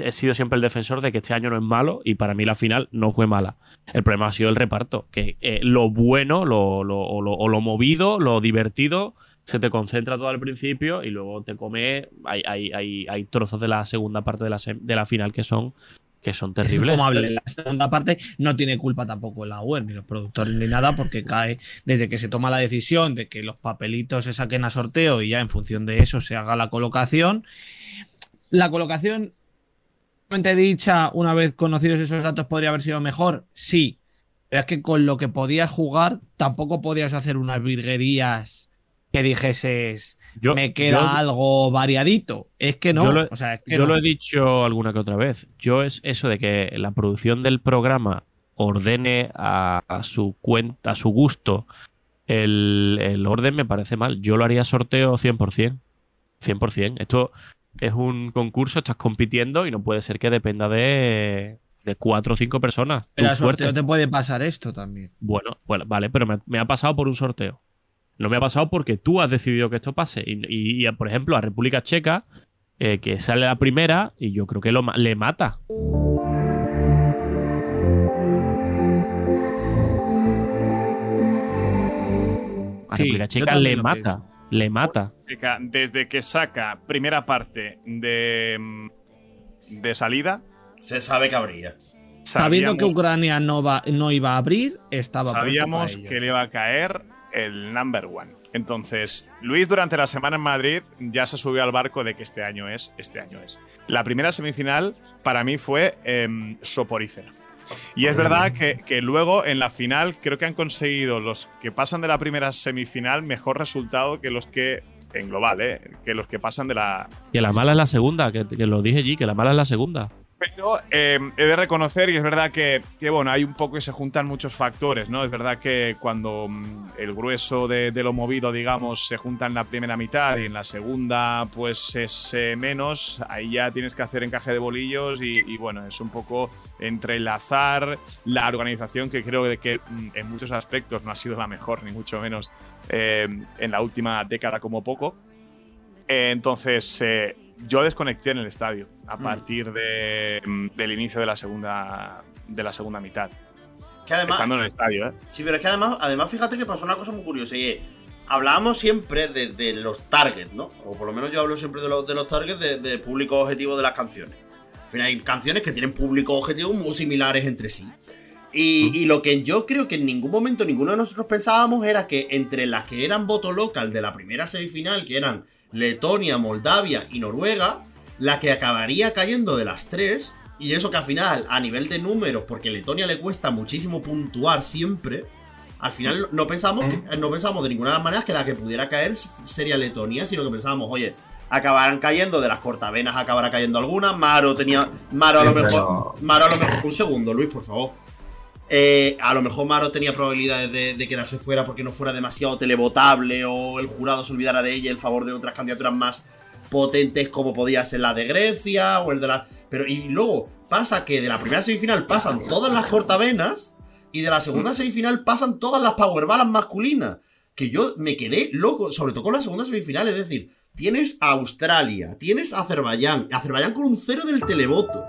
he sido siempre el defensor de que este año no es malo y para mí la final no fue mala. El problema ha sido el reparto, que eh, lo bueno, lo, lo- o, lo, o lo movido, lo divertido, se te concentra todo al principio y luego te come. Hay, hay, hay, hay trozos de la segunda parte de la, de la final que son, que son Es terribles. infumable. La segunda parte no tiene culpa tampoco la web, ni los productores, ni nada, porque cae desde que se toma la decisión de que los papelitos se saquen a sorteo y ya en función de eso se haga la colocación. La colocación, dicha, una vez conocidos esos datos, podría haber sido mejor, sí. Pero es que con lo que podías jugar, tampoco podías hacer unas virguerías que dijeses, Yo- me queda yo- algo variadito. Es que no. Yo lo- o sea, es que Yo no. lo he dicho alguna que otra vez. Yo es eso de que la producción del programa ordene a, a su cuenta, a su gusto, el, el orden me parece mal. Yo lo haría sorteo 100%. 100%. Esto es un concurso, estás compitiendo y no puede ser que dependa de, de cuatro o cinco personas. Pero al suerte. sorteo te puede pasar esto también. Bueno, bueno, vale, pero me, me ha pasado por un sorteo. No me ha pasado porque tú has decidido que esto pase. Y, y- y, por ejemplo, a República Checa, eh, que sale la primera, y yo creo que lo, le mata. A Sí, República Checa le mata. Le mata. Desde que saca primera parte de, de salida, Se sabe que habría. Sabiendo que Ucrania no, va, no iba a abrir, estaba sabíamos para que le iba a caer el number one. Entonces, Luis durante la semana en Madrid ya se subió al barco de que este año es, este año es. La primera semifinal para mí fue em, soporífera. Y es verdad que, que luego en la final creo que han conseguido los que pasan de la primera semifinal mejor resultado que los que, en global, ¿eh? que los que pasan de la, Que la mala es la segunda, que, que lo dije allí, que la mala es la segunda. Pero eh, he de reconocer, y es verdad que, que, bueno, hay un poco que se juntan muchos factores, ¿no? Es verdad que cuando mm, el grueso de, lo movido, digamos, se junta en la primera mitad y en la segunda, pues es eh, menos, ahí ya tienes que hacer encaje de bolillos y, bueno, es un poco entre el azar, la organización, que creo de que mm, en muchos aspectos no ha sido la mejor, ni mucho menos eh, en la última década como poco. Entonces, eh, yo desconecté en el estadio a Mm. partir de, mm, del inicio de la segunda de la segunda mitad. Que además, Estando en el estadio, ¿eh? Sí, pero es que además, además fíjate que pasó una cosa muy curiosa. Y es, hablábamos siempre de, de los targets, ¿no? O por lo menos yo hablo siempre de los, de los targets de, de público objetivo de las canciones. Al final hay canciones que tienen público objetivo muy similares entre sí. Y, y lo que yo creo que en ningún momento ninguno de nosotros pensábamos era que entre las que eran voto local de la primera semifinal, que eran Letonia, Moldavia y Noruega, la que acabaría cayendo de las tres, y eso que al final, a nivel de números, porque a Letonia le cuesta muchísimo puntuar siempre, al final no pensamos, que, no pensamos de ninguna de las maneras que la que pudiera caer sería Letonia, sino que pensábamos, oye, acabarán cayendo de las cortavenas, acabará cayendo alguna. Maro tenía. Maro a lo mejor. Maro a lo mejor. Un segundo, Luis, por favor. Eh, a lo mejor Maro tenía probabilidades de, de quedarse fuera porque no fuera demasiado televotable o el jurado se olvidara de ella en favor de otras candidaturas más potentes como podía ser la de Grecia o el de la... Pero y luego pasa que de la primera semifinal pasan todas las cortavenas y de la segunda semifinal pasan todas las powerballas masculinas. Que yo me quedé loco, sobre todo con la segunda semifinal, es decir, tienes a Australia, tienes a Azerbaiyán, Azerbaiyán con un cero del televoto.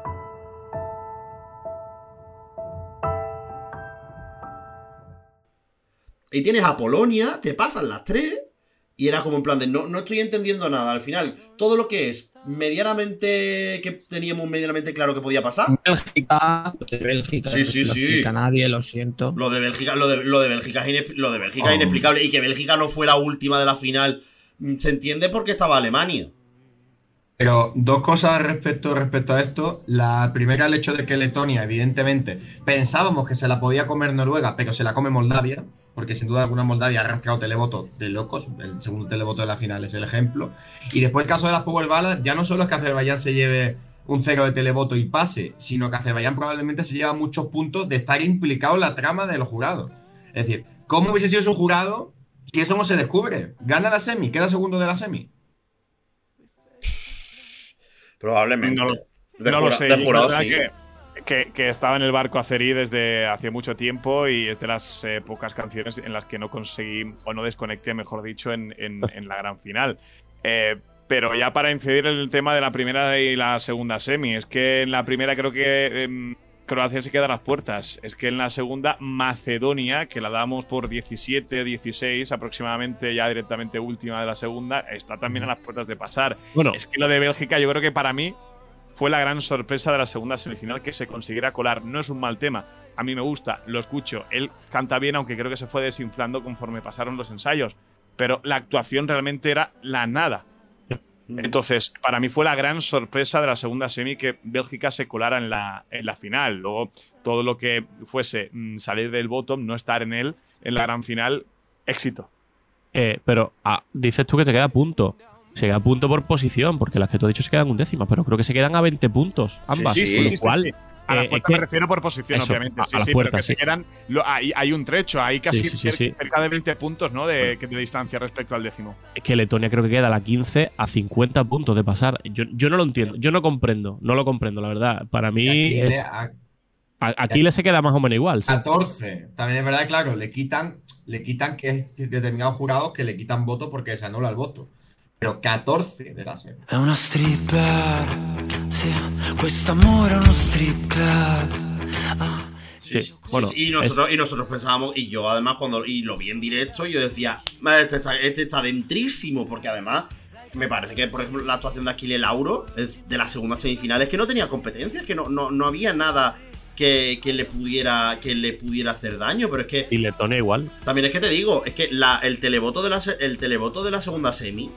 Y tienes a Polonia, te pasan las tres. Y era como en plan de no, no estoy entendiendo nada. Al final, todo lo que es medianamente. que teníamos medianamente claro que podía pasar. Bélgica, lo de Bélgica, Sí, sí, no sí. nadie, lo siento. Lo de Bélgica, lo de, lo de Bélgica, es, lo de Bélgica es Oh. inexplicable. Y que Bélgica no fuera última de la final. mm, Se entiende porque estaba Alemania. Pero dos cosas respecto, respecto a esto. La primera, el hecho de que Letonia, evidentemente, pensábamos que se la podía comer Noruega, pero se la come Moldavia, porque sin duda alguna Moldavia ha arrastrado televoto de locos. El segundo televoto de la final es el ejemplo. Y después el caso de las Power Balas, ya no solo es que Azerbaiyán se lleve un cero de televoto y pase, sino que Azerbaiyán probablemente se lleva muchos puntos de estar implicado en la trama de los jurados. Es decir, ¿cómo hubiese sido su jurado si eso no se descubre? Gana la semi, queda segundo de la semi. Probablemente. No no lo sé. de jurado, verdad sí. que, que, que estaba en el barco Acerí desde hace mucho tiempo y es de las eh, pocas canciones en las que no conseguí, o no desconecté, mejor dicho, en, en- [laughs] en la gran final. Eh, pero ya para incidir en el tema de la primera y la segunda semi, es que en la primera creo que em, Croacia se queda a las puertas. Es que en la segunda, Macedonia, que la damos por 17, 16 aproximadamente, ya directamente última de la segunda, está también a las puertas de pasar. Bueno, Es que lo de Bélgica, yo creo que para mí fue la gran sorpresa de la segunda semifinal que se consiguiera colar. No es un mal tema. A mí me gusta, lo escucho. Él canta bien, aunque creo que se fue desinflando conforme pasaron los ensayos. Pero la actuación realmente era la nada. Entonces, para mí fue la gran sorpresa de la segunda semi que Bélgica se colara en la, en la final. Luego, todo lo que fuese mm, salir del bottom, no estar en él en la gran final, éxito. eh, pero ah, dices tú que se queda punto. Se queda a punto por posición, porque las que tú has dicho se quedan un décima, pero creo que se quedan a 20 puntos ambas. sí, sí, con lo sí, cual, sí. A las eh, puertas que- me refiero por posición, Eso, obviamente. a- sí, a las sí, puertas, pero que sí. se quedan. lo- hay, hay un trecho, hay casi Sí, sí, sí, cer- sí. cerca de 20 puntos ¿no? de, distancia respecto al décimo. es que Letonia creo que queda a la 15 a 50 puntos de pasar. Yo, yo no lo entiendo, yo no comprendo, no lo comprendo, la verdad. Para mí, Aquí es, a- a- aquí le se queda más o menos igual. sí. 14. También es verdad, claro, le quitan, le quitan que es determinados jurados que le quitan voto porque se anula el voto. Pero 14 de la serie. È una stripper, sì, quest'amore è uno strip club. Ah. Sí, Sí, bueno, sí, y, nosotros, y nosotros pensábamos, y yo además cuando y lo vi en directo, yo decía, "Madre, este está, este está dentrísimo, porque además me parece que, por ejemplo, la actuación de Aquile Lauro es de las segundas semifinales que no tenía competencias, que no, no, no había nada que, que le pudiera que le pudiera hacer daño, pero es que Y Letonia igual. también es que te digo, es que la, el, televoto de la, el televoto de la segunda semi,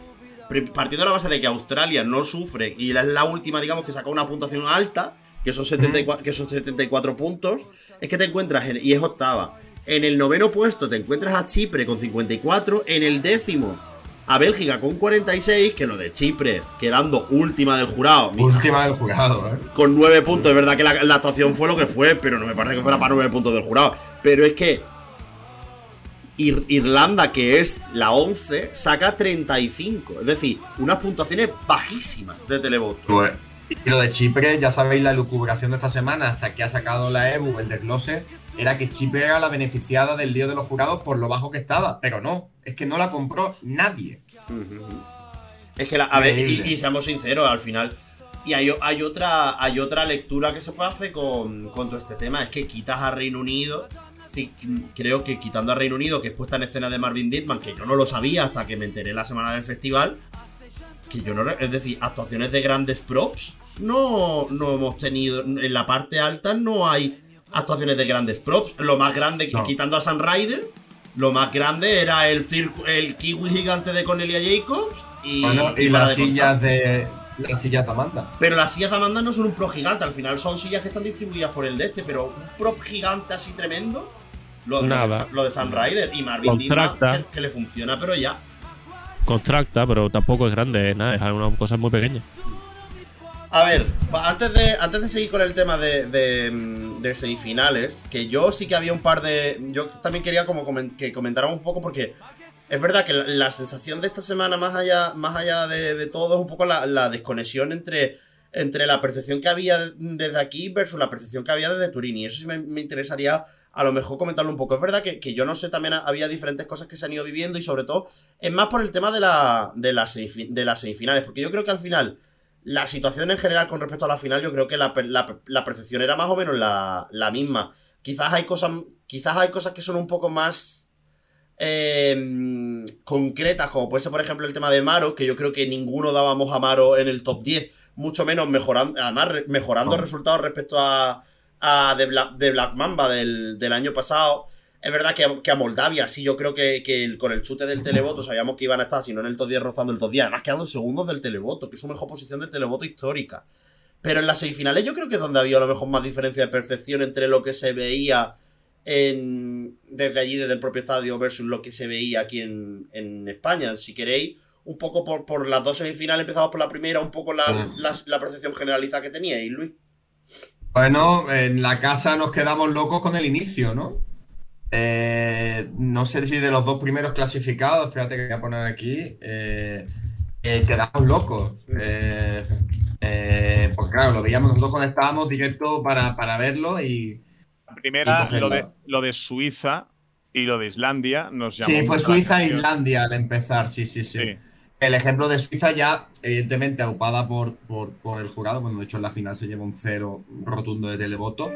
partiendo de la base de que Australia no sufre y es la última, digamos, que saca una puntuación alta, que son 74, que son 74 puntos, es que te encuentras, en- y es octava. En el noveno puesto te encuentras a Chipre con 54, en el décimo a Bélgica con 46, que lo de Chipre quedando última del jurado, Última del jurado, ¿eh? con 9 puntos. Es verdad que la, la actuación fue lo que fue, pero no me parece que fuera para 9 puntos del jurado. Pero es que Ir- Irlanda, que es la 11, saca 35. Es decir, unas puntuaciones bajísimas de televoto. Pues, Y lo de Chipre, ya sabéis la lucubración de esta semana, hasta que ha sacado la EBU el desglose, era que Chipre era la beneficiada del lío de los jurados por lo bajo que estaba. Pero no, es que no la compró nadie. Es que, la, a ver, y, seamos sinceros, al final. Y hay, hay otra, hay otra lectura que se puede hacer con, con todo este tema. Es que quitas a Reino Unido. Creo que quitando a Reino Unido, que es puesta en escena de Marvin Dittman, que yo no lo sabía hasta que me enteré la semana del festival. Que yo no. Es decir, actuaciones de grandes props. No, no hemos tenido. En la parte alta no hay actuaciones de grandes props. Lo más grande, No. quitando a Rider, lo más grande era el, circo, el kiwi gigante de Cornelia Jacobs. Y, Bueno, y, las sillas de. Las sillas de Amanda. Pero las sillas de Amanda no son un prop gigante, al final son sillas que están distribuidas por el de este, pero un prop gigante así tremendo. Lo, Nada. Lo de Sun Rider y Marvin Contracta. que, que le funciona, pero ya. Contracta, pero tampoco es grande, es nada, es una cosa muy pequeña. A ver, antes de, antes de seguir con el tema de, de, de semifinales, que yo sí que había un par de. Yo también quería como que comentáramos un poco porque es verdad que la, la sensación de esta semana, más allá, más allá de, de todo, es un poco la, la desconexión entre, entre la percepción que había desde aquí versus la percepción que había desde Turín. Y eso sí me, me interesaría a lo mejor comentarlo un poco. Es verdad que, que yo no sé, también ha- había diferentes cosas que se han ido viviendo y sobre todo es más por el tema de, la, de, de las semifinales, porque yo creo que al final la situación en general con respecto a la final, yo creo que la, la- la percepción era más o menos la, la misma. Quizás hay cosas. Quizás hay cosas que son un poco más. eh, concretas, como puede ser, por ejemplo, el tema de Maro, que yo creo que ninguno dábamos a Maro en el top 10, mucho menos mejorando, además mejorando No. resultados respecto a, a The, Black, Mamba del, del año pasado. Es verdad que a, que a Moldavia, sí, yo creo que, que el- con el chute del televoto sabíamos que iban a estar, si no en el top 10, rozando el top 10. Además, quedando segundos del televoto, que es su mejor posición del televoto histórica. Pero en las semifinales yo creo que es donde había a lo mejor más diferencia de percepción entre lo que se veía en, desde allí, desde el propio estadio, versus lo que se veía aquí en, en España. Si queréis, un poco por, por las dos semifinales, empezamos por la primera, un poco la, Mm. la, la percepción generalizada que teníais, Luis. Bueno, en la casa nos quedamos locos con el inicio, ¿no? Eh, no sé si de los dos primeros clasificados, espérate que voy a poner aquí, eh, eh, quedamos locos. Porque Claro, lo veíamos nosotros cuando estábamos directo para, para verlo y. La primera, Y lo de, lo de Suiza y lo de Islandia nos llamó. Sí, fue Suiza e. Islandia al empezar, sí, sí, sí. Sí. El ejemplo de Suiza ya, evidentemente, aupada por, por, por el jurado, bueno, de hecho en la final se lleva un cero rotundo de televoto.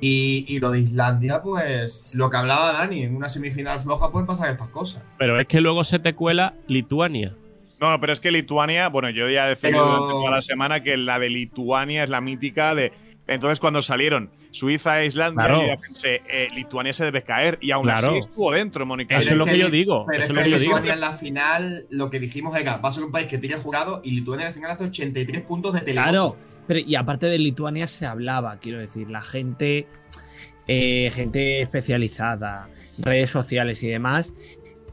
Y, y lo de Islandia, pues lo que hablaba Dani, en una semifinal floja pueden pasar estas cosas. Pero es que luego se te cuela Lituania. No, no, pero es que Lituania, bueno, yo ya he defendido Pero- durante toda la semana que la de Lituania es la mítica de. Entonces, cuando salieron Suiza e Islandia, Claro. yo pensé, eh, Lituania se debe caer. Y aún Claro. así estuvo dentro, Mónica. Eso es lo que yo digo, Pero eso es es lo que que yo digo. Lituania en la final, lo que dijimos era, va a ser un país que tire jurado y Lituania en la final hace 83 puntos de televoto. Claro, pero y aparte de Lituania se hablaba, quiero decir, la gente, eh, gente especializada, redes sociales y demás.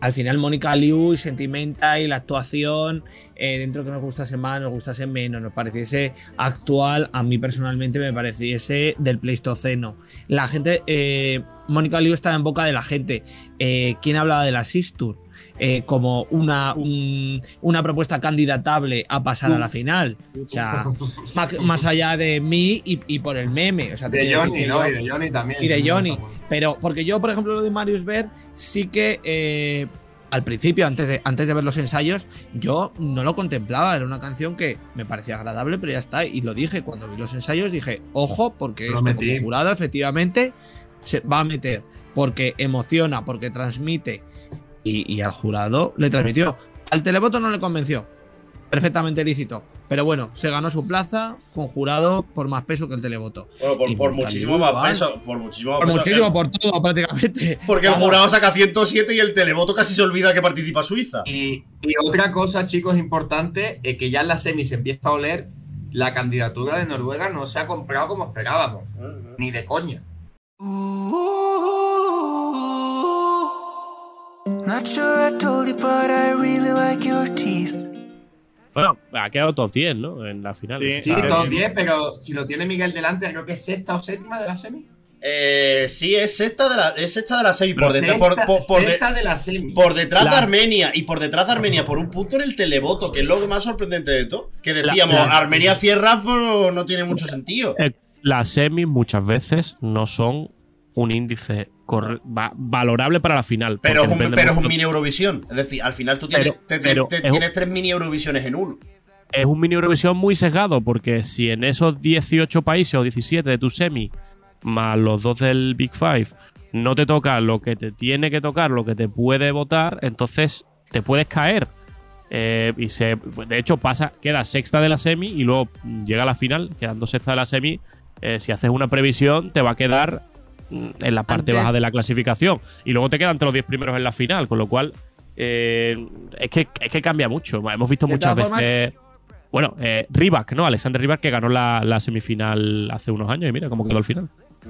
Al final, Mónica Liu y Sentimenta y la actuación, eh, dentro que nos gustase más, nos gustase menos, nos pareciese actual, a mí personalmente me pareciese del Pleistoceno. La gente, eh, Mónica Liu estaba en boca de la gente. Eh, ¿Quién hablaba de la Sistur? Eh, como una, un- una propuesta candidatable a pasar a la final. O sea, más, más allá de mí y, y por el meme. O sea, De Johnny, ¿no? Y de Johnny también. y de Johnny. Pero, porque yo, por ejemplo, lo de Marius Ver, sí que eh, al principio, antes de, antes de ver los ensayos, yo no lo contemplaba. Era una canción que me parecía agradable, pero ya está. Y lo dije cuando vi los ensayos, dije, ojo, porque metí. como jurado, efectivamente, se va a meter. Porque emociona, porque transmite. Y, y al jurado le transmitió. Al televoto no le convenció. Perfectamente lícito. Pero bueno, se ganó su plaza con jurado por más peso que el televoto. Bueno, por, muchísimo más igual. peso. Por muchísimo más Por peso. muchísimo, El- por todo, prácticamente. Porque el jurado saca 107 y el televoto casi se olvida que participa Suiza. Y, y otra cosa, chicos, importante, es que ya en la semi se empieza a oler, la candidatura de Noruega no se ha comprado como esperábamos, ni de coña. Bueno, ha quedado top 10, ¿no? En la final. Sí. Sí, top bien. 10, pero si lo tiene Miguel delante, creo que es sexta o séptima de la semi. Eh, sí, es sexta de la, es sexta de la semi. Por, Sexta- por- por de- sexta de la semi. por detrás de Armenia. Y por detrás de Armenia, por un punto en el televoto, que es lo más sorprendente de todo. Que decíamos, la- Armenia cierra, pero no tiene mucho sentido. Eh, Las semis muchas veces no son un índice va- valorable para la final. Pero es un, depende pero es un mucho- mini Eurovisión. Es decir, al final tú tienes, Pero- te- te- pero te- es un- tienes tres mini Eurovisiones en uno. es un mini Eurovisión muy sesgado, porque si en esos 18 países o 17 de tu semi, más los dos del Big Five, no te toca lo que te tiene que tocar, lo que te puede votar, entonces te puedes caer. Eh, y se, de hecho, pasa, queda sexta de la semi y luego llega a la final, quedando sexta de la semi. eh, si haces una previsión, te va a quedar en la parte Antes- baja de la clasificación. Y luego te quedan entre los 10 primeros en la final, con lo cual eh, es, que, es que cambia mucho. Hemos visto De muchas formas- veces. Bueno, eh, Rybak, ¿no? Alexander Rybak que ganó la, la semifinal hace unos años y mira cómo quedó el final.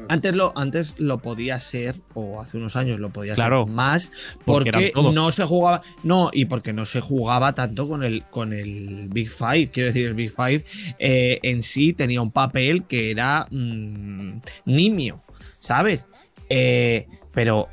Antes lo, antes lo podía ser, o hace unos años lo podía Claro. ser más, Porque no se jugaba. No, y porque no se jugaba tanto con el, con el Big Five. Quiero decir, el Big Five eh, en sí tenía un papel que era mm, nimio, ¿sabes? Eh, pero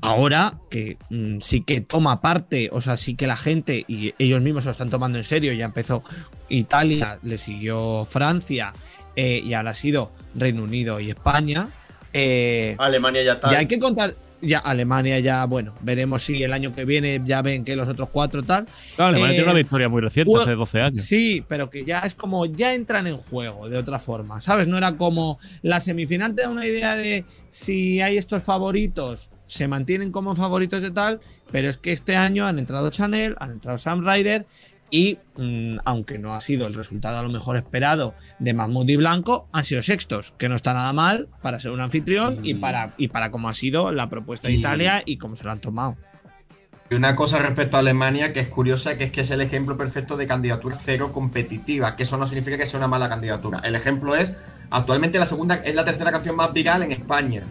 ahora que mm, sí que toma parte, o sea, sí que la gente y ellos mismos se lo están tomando en serio, ya empezó Italia, le siguió Francia eh, y ahora ha sido Reino Unido y España. eh, Alemania ya está. ya hay que contar, ya Alemania ya, bueno, veremos si el año que viene ya ven que los otros cuatro tal. Claro, Alemania Eh, tiene una victoria muy reciente, hace 12 años. Sí, pero que ya es como, ya entran en juego de otra forma, ¿sabes? No era como la semifinal te da una idea de si hay estos favoritos, se mantienen como favoritos de tal, pero es que este año han entrado Chanel, han entrado Sam Ryder y mm, aunque no ha sido el resultado a lo mejor esperado de Mahmoud y Blanco, han sido sextos, que no está nada mal para ser un anfitrión y para y para cómo ha sido la propuesta de Y- Italia y cómo se lo han tomado. Y una cosa respecto a Alemania que es curiosa, que es que es el ejemplo perfecto de candidatura cero competitiva, que eso no significa que sea una mala candidatura. El ejemplo es, actualmente la segunda es la tercera canción más viral en España.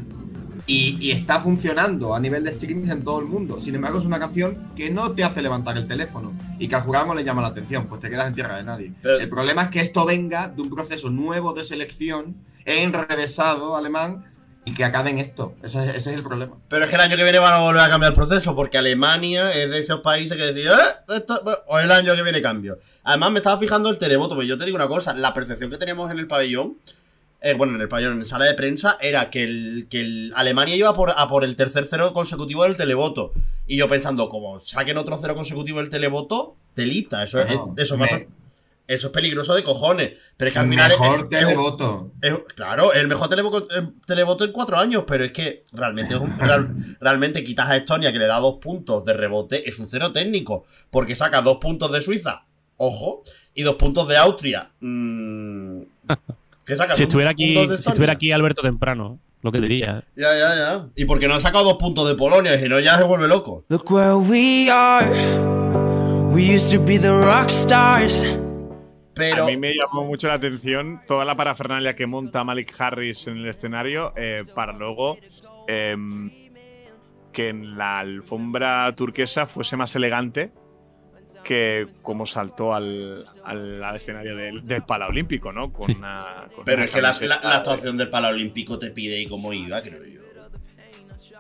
Y, y está funcionando a nivel de streamings en todo el mundo. Sin embargo, es una canción que no te hace levantar el teléfono y que al jurado no le llama la atención, pues te quedas en tierra de nadie. Pero- el problema es que esto venga de un proceso nuevo de selección enrevesado alemán y que acaben esto. Ese, es- ese es el problema. Pero es que el año que viene van a volver a cambiar el proceso, porque Alemania es de esos países que deciden, "Eh, esto- o el año que viene cambio. Además, me estaba fijando el televoto, pero yo te digo una cosa, la percepción que teníamos en el pabellón, eh, bueno, en el pabellón, en la sala de prensa, era que, el, que el Alemania iba por, a por el tercer cero consecutivo del televoto. Y yo pensando, como saquen otro cero consecutivo del televoto, telita, eso, es, eso, me- eso es peligroso de cojones. Pero es que al El final... es- mejor es- televoto. es- claro, el mejor televoto, televoto en cuatro años, pero es que realmente, es un- [laughs] real- realmente quitas a Estonia que le da dos puntos de rebote, es un cero técnico, porque saca dos puntos de Suiza, ojo, y dos puntos de Austria. Mm, [laughs] ¿Qué sacas? Si ¿Un- estuviera aquí, si estuviera aquí Alberto temprano, lo que diría. ¿eh? Ya, ya, ya. ¿Y porque no ha sacado dos puntos de Polonia? Si no, ya se vuelve loco. Look where we are. We used to be the rock stars. Pero, A mí me llamó mucho la atención toda la parafernalia que monta Malik Harris en el escenario eh, para luego em, que en la alfombra turquesa fuese más elegante que como saltó al, al- al escenario del, del Palaolímpico, ¿no? Con [laughs] una, con pero una es que la, la- la actuación del Paralímpico te pide y cómo iba, creo yo.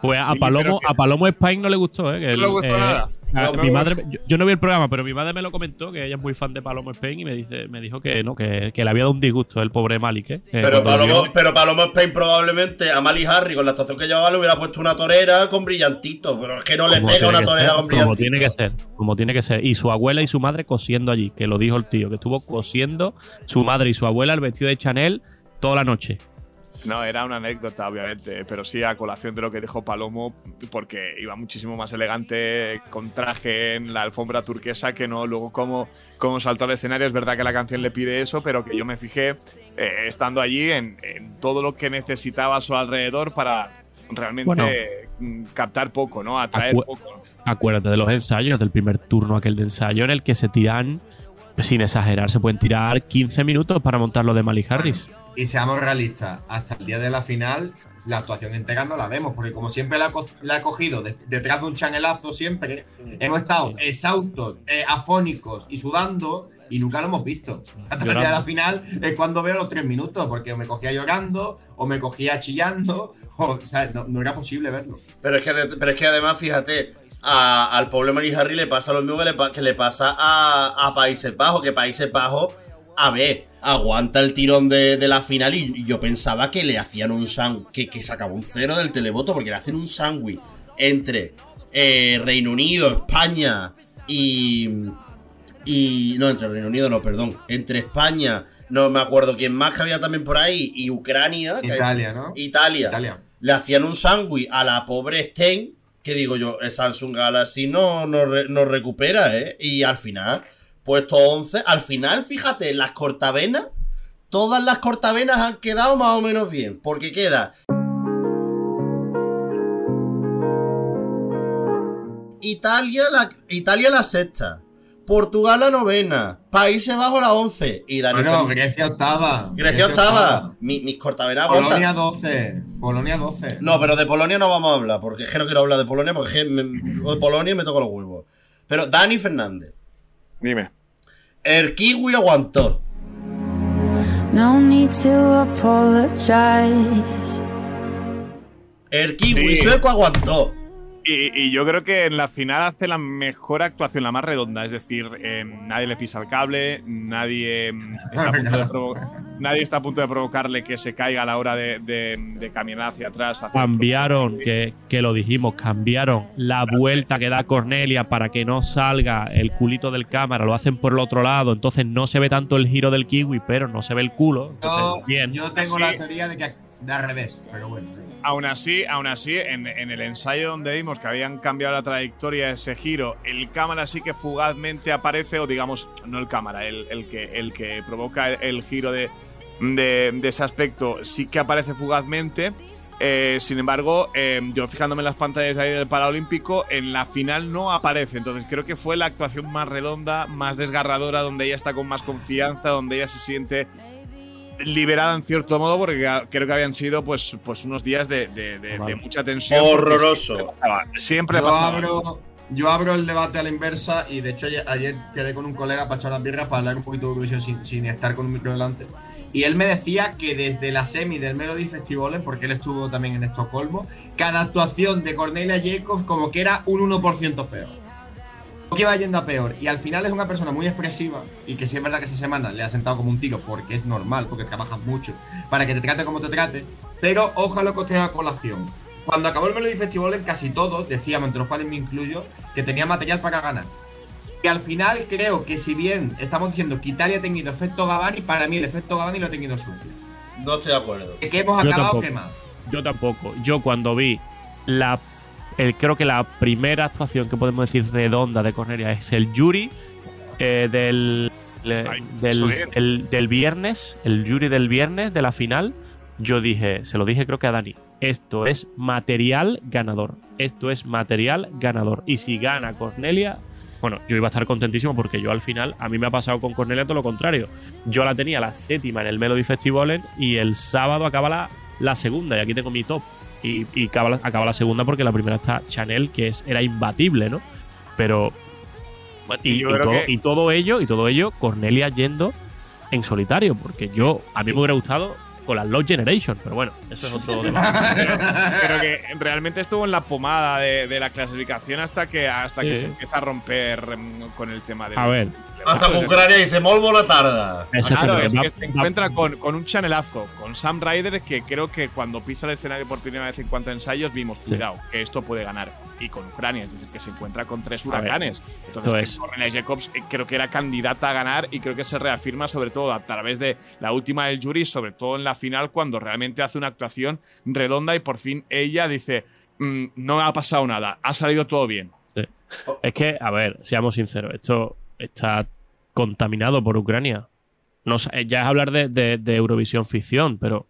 Pues a Sí, Palomo, que- a Palomo Spain no le gustó, ¿eh? Que No él, le gustó eh, nada. a- No, mi no, madre, yo, yo no vi el programa, pero mi madre me lo comentó, que ella es muy fan de Palomo Spain y me dice, me dijo que no, que, que le había dado un disgusto el pobre Malik, ¿eh? Que Pero Palomo, vio- pero Palomo Spain probablemente a Mali Harry con la actuación que llevaba le hubiera puesto una torera con brillantito, pero es que no le como pega una torera ser, con Como brillantito. tiene que ser, como tiene que ser. Y su abuela y su madre cosiendo allí, que lo dijo el tío, que estuvo cosiendo su madre y su abuela el vestido de Chanel toda la noche. No, era una anécdota, obviamente, pero sí a colación de lo que dijo Palomo, porque iba muchísimo más elegante con traje en la alfombra turquesa que no luego como, como saltó al escenario. Es verdad que la canción le pide eso, pero que yo me fijé, eh, estando allí, en, en todo lo que necesitaba a su alrededor para realmente Bueno. mm, captar poco, ¿no? Atraer Acu- poco. Acuérdate de los ensayos, del primer turno aquel de ensayo en el que se tiran, sin exagerar, se pueden tirar 15 minutos para montar lo de Malik Harris. Y seamos realistas, hasta el día de la final, la actuación entera no la vemos, porque como siempre la, co- la ha cogido de- detrás de un chanelazo, siempre hemos estado exhaustos, eh, afónicos y sudando, y nunca lo hemos visto. Hasta el día de la final es cuando veo los tres minutos, porque me cogía llorando, o me cogía chillando, [laughs] o, sea, no, no era posible verlo. Pero es que, pero es que además, fíjate, a- al pobre Mali Harry le pasa lo mismo que le, que le pasa a, a Países Bajos, que Países Bajos, a ver, aguanta el tirón de, de la final y, yo pensaba que le hacían un sándwich, que, que sacaba un cero del televoto, porque le hacen un sándwich entre eh, Reino Unido, España y... Y no, entre Reino Unido no, perdón. Entre España, no me acuerdo quién más que había también por ahí, y Ucrania. Italia, ¿no? Italia Italia. le hacían un sándwich a la pobre Stein, que digo yo, el Samsung Galaxy no, no, no recupera, ¿eh? Y al final, puesto 11, al final, fíjate, las cortavenas, todas las cortavenas han quedado más o menos bien, porque queda... Italia la, Italia la sexta, Portugal la novena, Países Bajos la once y Dani Bueno, Grecia octava. Grecia octava. Mi- mis cortavenas. Polonia 12. Polonia 12. No, pero de Polonia no vamos a hablar, porque es que no quiero hablar de Polonia, porque es que me- de Polonia me toca los huevos. Pero Dani Fernández, Dime. el kiwi aguantó. No need to apologize. El kiwi Sí. sueco aguantó. Y, y yo creo que en la final hace la mejor actuación, la más redonda. Es decir, eh, nadie le pisa el cable, nadie, está a punto de [laughs] provo- nadie está a punto de provocarle que se caiga a la hora de, de- de caminar hacia atrás. hacia- Cambiaron, que, que lo dijimos, cambiaron la vuelta que da Cornelia para que no salga el culito del cámara, lo hacen por el otro lado, entonces no se ve tanto el giro del kiwi, pero no se ve el culo. Entonces, Yo, bien. yo tengo Sí. la teoría de que de al revés, pero bueno. Aún así, aún así en, el ensayo donde vimos que habían cambiado la trayectoria de ese giro, el cámara sí que fugazmente aparece, o digamos, no el cámara, el, que, el que provoca el, giro de, de, ese aspecto sí que aparece fugazmente. Eh, sin embargo, eh, yo fijándome en las pantallas ahí del Paralímpico, en la final no aparece. Entonces creo que fue la actuación más redonda, más desgarradora, donde ella está con más confianza, donde ella se siente liberada en cierto modo, porque creo que habían sido pues, pues unos días de, de- de- de mucha tensión. Horroroso. Siempre pasaba. Siempre Yo pasaba. abro, yo abro el debate a la inversa y de hecho ayer, ayer quedé con un colega para echar las birras para hablar un poquito de Eurovisión sin, sin estar con un micro delante. Y él me decía que desde la semi del Melody Festival, porque él estuvo también en Estocolmo, cada actuación de Cornelia Jacobs como que era un 1% peor. Que iba yendo a peor. Y al final es una persona muy expresiva y que sí es verdad que esa semana le ha sentado como un tiro porque es normal, porque trabajas mucho, para que te trate como te trate. Pero ojalá que os traiga a colación. Cuando acabó el Melody Festival, casi todos decíamos, entre los cuales me incluyo, que tenía material para ganar. Y al final creo que si bien estamos diciendo que Italia ha tenido efecto Gavani, para mí el efecto Gavani lo ha tenido Suecia. No estoy de acuerdo. Que hemos acabado quemados. Yo tampoco. Yo cuando vi la. El, creo que la primera actuación que podemos decir redonda de Cornelia es el Yuri eh, del, le- Ay, del, el- viernes. El Yuri del viernes de la final. Yo dije, se lo dije creo que a Dani. Esto es material ganador. Esto es material ganador. Y si gana Cornelia, bueno, yo iba a estar contentísimo porque yo al final, a mí me ha pasado con Cornelia todo lo contrario. Yo la tenía la séptima en el Melody Festival y el sábado acaba la, la segunda y aquí tengo mi top. Y, y acaba, la, acaba la segunda porque la primera está Chanel, que es, era imbatible, ¿no? Pero... Y, todo, que- y todo ello, y todo ello, Cornelia yendo en solitario, porque yo, a mí me hubiera gustado con la Lost Generation, pero bueno, eso es otro debate. [laughs] Pero que realmente estuvo en la pomada de, de la clasificación hasta que hasta que se empieza a romper mm, con el tema de A ver, Hasta que Ucrania dice, molt bona tarda. eso Claro, es que se encuentra con, con un chanelazo, con Sam Ryder, que creo que cuando pisa el escenario por primera vez en cuanto a ensayos vimos, Sí. cuidado, que esto puede ganar. Y con Ucrania, es decir, que se encuentra con tres huracanes. Entonces, Cornelia Jacobs eh, creo que era candidata a ganar y creo que se reafirma sobre todo a través de la última del jury, sobre todo en la final, cuando realmente hace una actuación redonda y por fin ella dice, "Mm, no ha pasado nada, ha salido todo bien. Es que, a ver, seamos sinceros, esto está contaminado por Ucrania. No, ya es hablar de, de- de Eurovisión ficción, pero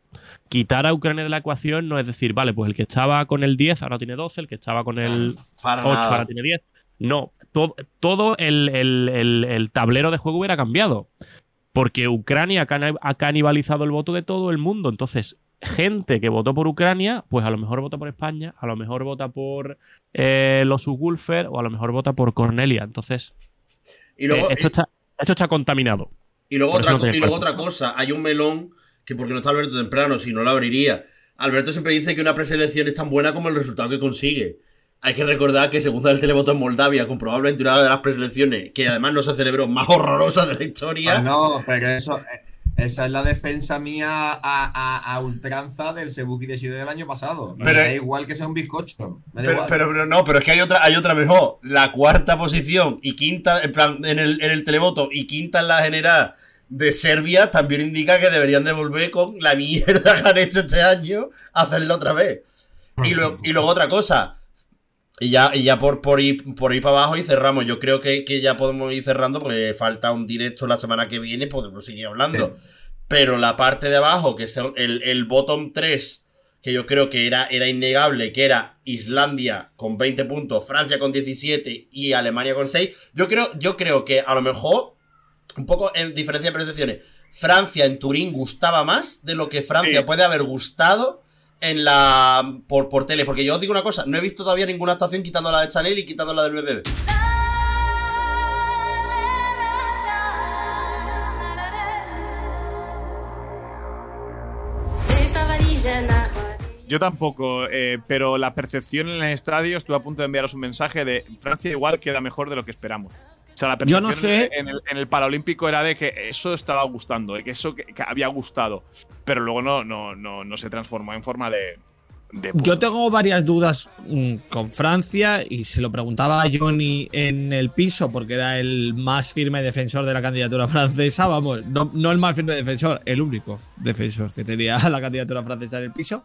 quitar a Ucrania de la ecuación no es decir, vale, pues el que estaba con el 10 ahora tiene 12, el que estaba con el Para 8 nada. ahora tiene 10. No, todo, todo el, el- el- el tablero de juego hubiera cambiado. Porque Ucrania ha canibalizado el voto de todo el mundo. Entonces, gente que votó por Ucrania, pues a lo mejor vota por España, a lo mejor vota por eh, los Subwoofer o a lo mejor vota por Cornelia. Entonces, Y luego, eh, esto, está, esto está contaminado. y luego, otra, no y luego otra cosa, hay un melón que porque no está Alberto temprano, si no lo abriría. Alberto siempre dice que una preselección es tan buena como el resultado que consigue. Hay que recordar que segunda del televoto en Moldavia, con probablemente una de las preselecciones que además no se celebró más horrorosa de la historia. Ah, no, pero eso, eh, esa es la defensa mía a, a, a ultranza del Sebuki Decide del año pasado. Me da igual que sea un bizcocho. Me da Pero, igual. pero, pero no, pero es que hay otra, hay otra mejor. La cuarta posición y quinta, en plan, en el, en el televoto y quinta en la general de Serbia también indica que deberían de volver con la mierda [laughs] que han hecho este año a hacerlo otra vez. Y luego otra cosa. Y ya, y ya por, por, ir, por ir para abajo y cerramos. Yo creo que, que ya podemos ir cerrando porque falta un directo la semana que viene, podemos seguir hablando. Pero la parte de abajo, que es el, el bottom 3, que yo creo que era, era innegable, que era Islandia con 20 puntos, Francia con 17 y Alemania con 6. Yo creo, yo creo que a lo mejor, un poco en diferencia de percepciones, Francia en Turín gustaba más de lo que Francia Sí. puede haber gustado en la por, por tele. Porque yo os digo una cosa, no he visto todavía ninguna actuación quitando la de Chanel y quitando la del BBB. Yo tampoco, eh, pero la percepción en el estadio, estuve a punto de enviaros un mensaje de Francia igual queda mejor de lo que esperamos. O sea, la Yo percepción no sé. en el, en el Paralímpico era de que eso estaba gustando, de que eso que, que había gustado, pero luego no, no, no, no se transformó en forma de. Yo tengo varias dudas mm, con Francia y se lo preguntaba a Johnny en el piso porque era el más firme defensor de la candidatura [laughs] francesa, vamos, no, no el más firme defensor, el único defensor que tenía [laughs] la candidatura francesa en el piso.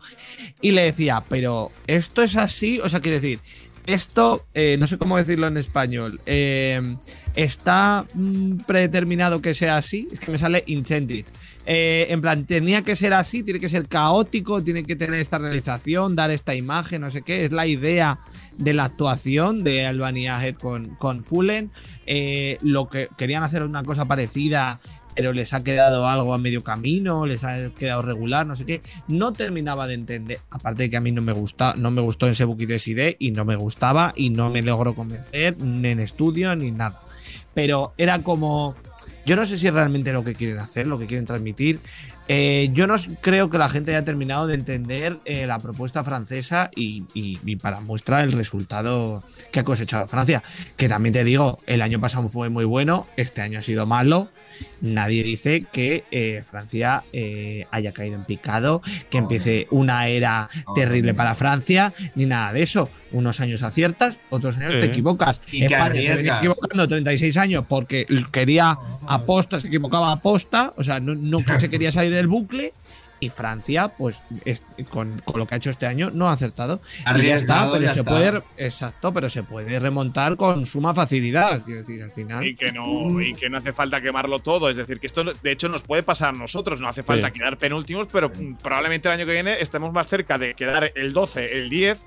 Y le decía, pero esto es así, o sea, quiere decir, esto, eh, no sé cómo decirlo en español, eh, está mm, predeterminado que sea así, es que me sale intended. Eh, en plan, tenía que ser así, tiene que ser caótico, tiene que tener esta realización, dar esta imagen, no sé qué. Es la idea de la actuación de Albania Head con, con Fullen. Eh, lo que querían hacer una cosa parecida pero les ha quedado algo a medio camino, les ha quedado regular, no sé qué. No terminaba de entender, aparte de que a mí no me gusta, no me gustó en Sebuki de y no me gustaba y no me logró convencer ni en estudio ni nada. Pero era como, yo no sé si es realmente lo que quieren hacer, lo que quieren transmitir. Eh, yo no creo que la gente haya terminado de entender eh, la propuesta francesa y, y- y para muestra el resultado que ha cosechado Francia. Que también te digo, el año pasado fue muy bueno, este año ha sido malo. Nadie dice que eh, Francia eh, haya caído en picado, que empiece una era terrible para Francia, ni nada de eso. Unos años aciertas, otros años te equivocas. Y España se venía equivocando 36 años porque quería aposta, se equivocaba aposta, o sea, no, no [laughs] se quería salir del bucle. Y Francia, pues es- con, con lo que ha hecho este año, no ha acertado. Y ya está, pero ya se está. puede. Exacto, pero se puede remontar con suma facilidad. Quiero decir, al final. Y que, no, y que no hace falta quemarlo todo. Es decir, que esto de hecho nos puede pasar a nosotros. No hace falta Sí. quedar penúltimos, pero probablemente el año que viene estemos más cerca de quedar el 12, el 10,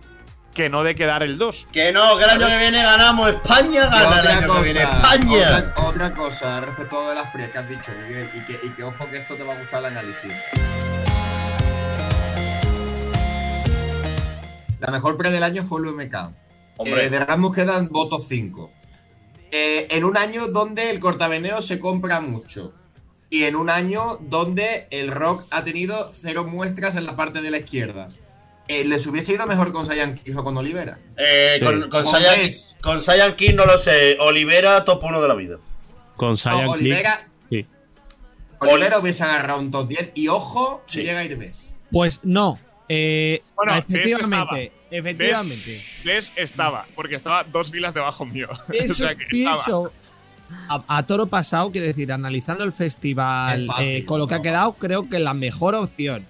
que no de quedar el 2. Que no, que el año que viene ganamos. España gana el otra año que viene. cosa, España. Otra, otra cosa respecto de las pre que has dicho, Miguel, y que, y que ojo que esto te va a gustar el análisis. La mejor pre del año fue el UMK. Hombre. Eh, de Rasmus quedan votos 5. en un año donde el cortaveneo se compra mucho. Y en un año donde el rock ha tenido cero muestras en la parte de la izquierda. Eh, ¿Les hubiese ido mejor con Saiyan Kiss o con Olivera? Eh, Sí. con, con, ¿Cómo Saiyan, ves? con Saiyan King no lo sé. Olivera, top 1 de la vida. Con Saiyan No, Olivera, sí. Olivera hubiese agarrado un top 10 y ojo, Sí. si llega Irbes. Pues no. Eh, Bueno, efectivamente. Efectivamente. ¿Ves? Estaba, porque estaba dos filas debajo mío. Eso [laughs] o sea que estaba. A, a toro pasado, quiero decir, analizando el festival fácil, eh, con lo que ha quedado, creo que la mejor opción,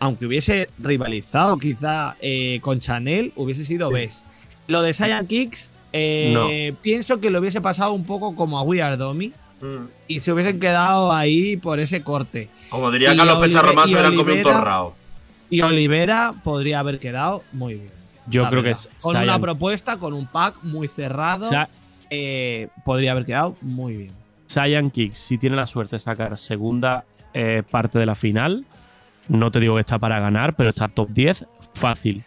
aunque hubiese rivalizado quizá eh, con Chanel, hubiese sido Bess. Lo de Saiyan Kicks, eh, pienso que lo hubiese pasado un poco como a We Are Domi Mm. y se hubiesen quedado ahí por ese corte. Como diría Y Carlos Pecharromán, y se hubieran comido un Olivera- torrao. Y Olivera podría haber quedado muy bien. Yo creo que es Con una propuesta, con un pack muy cerrado, Sa- eh, podría haber quedado muy bien. Saiyan Kicks, si tiene la suerte de sacar segunda eh, parte de la final, no te digo que está para ganar, pero está top 10 fácil.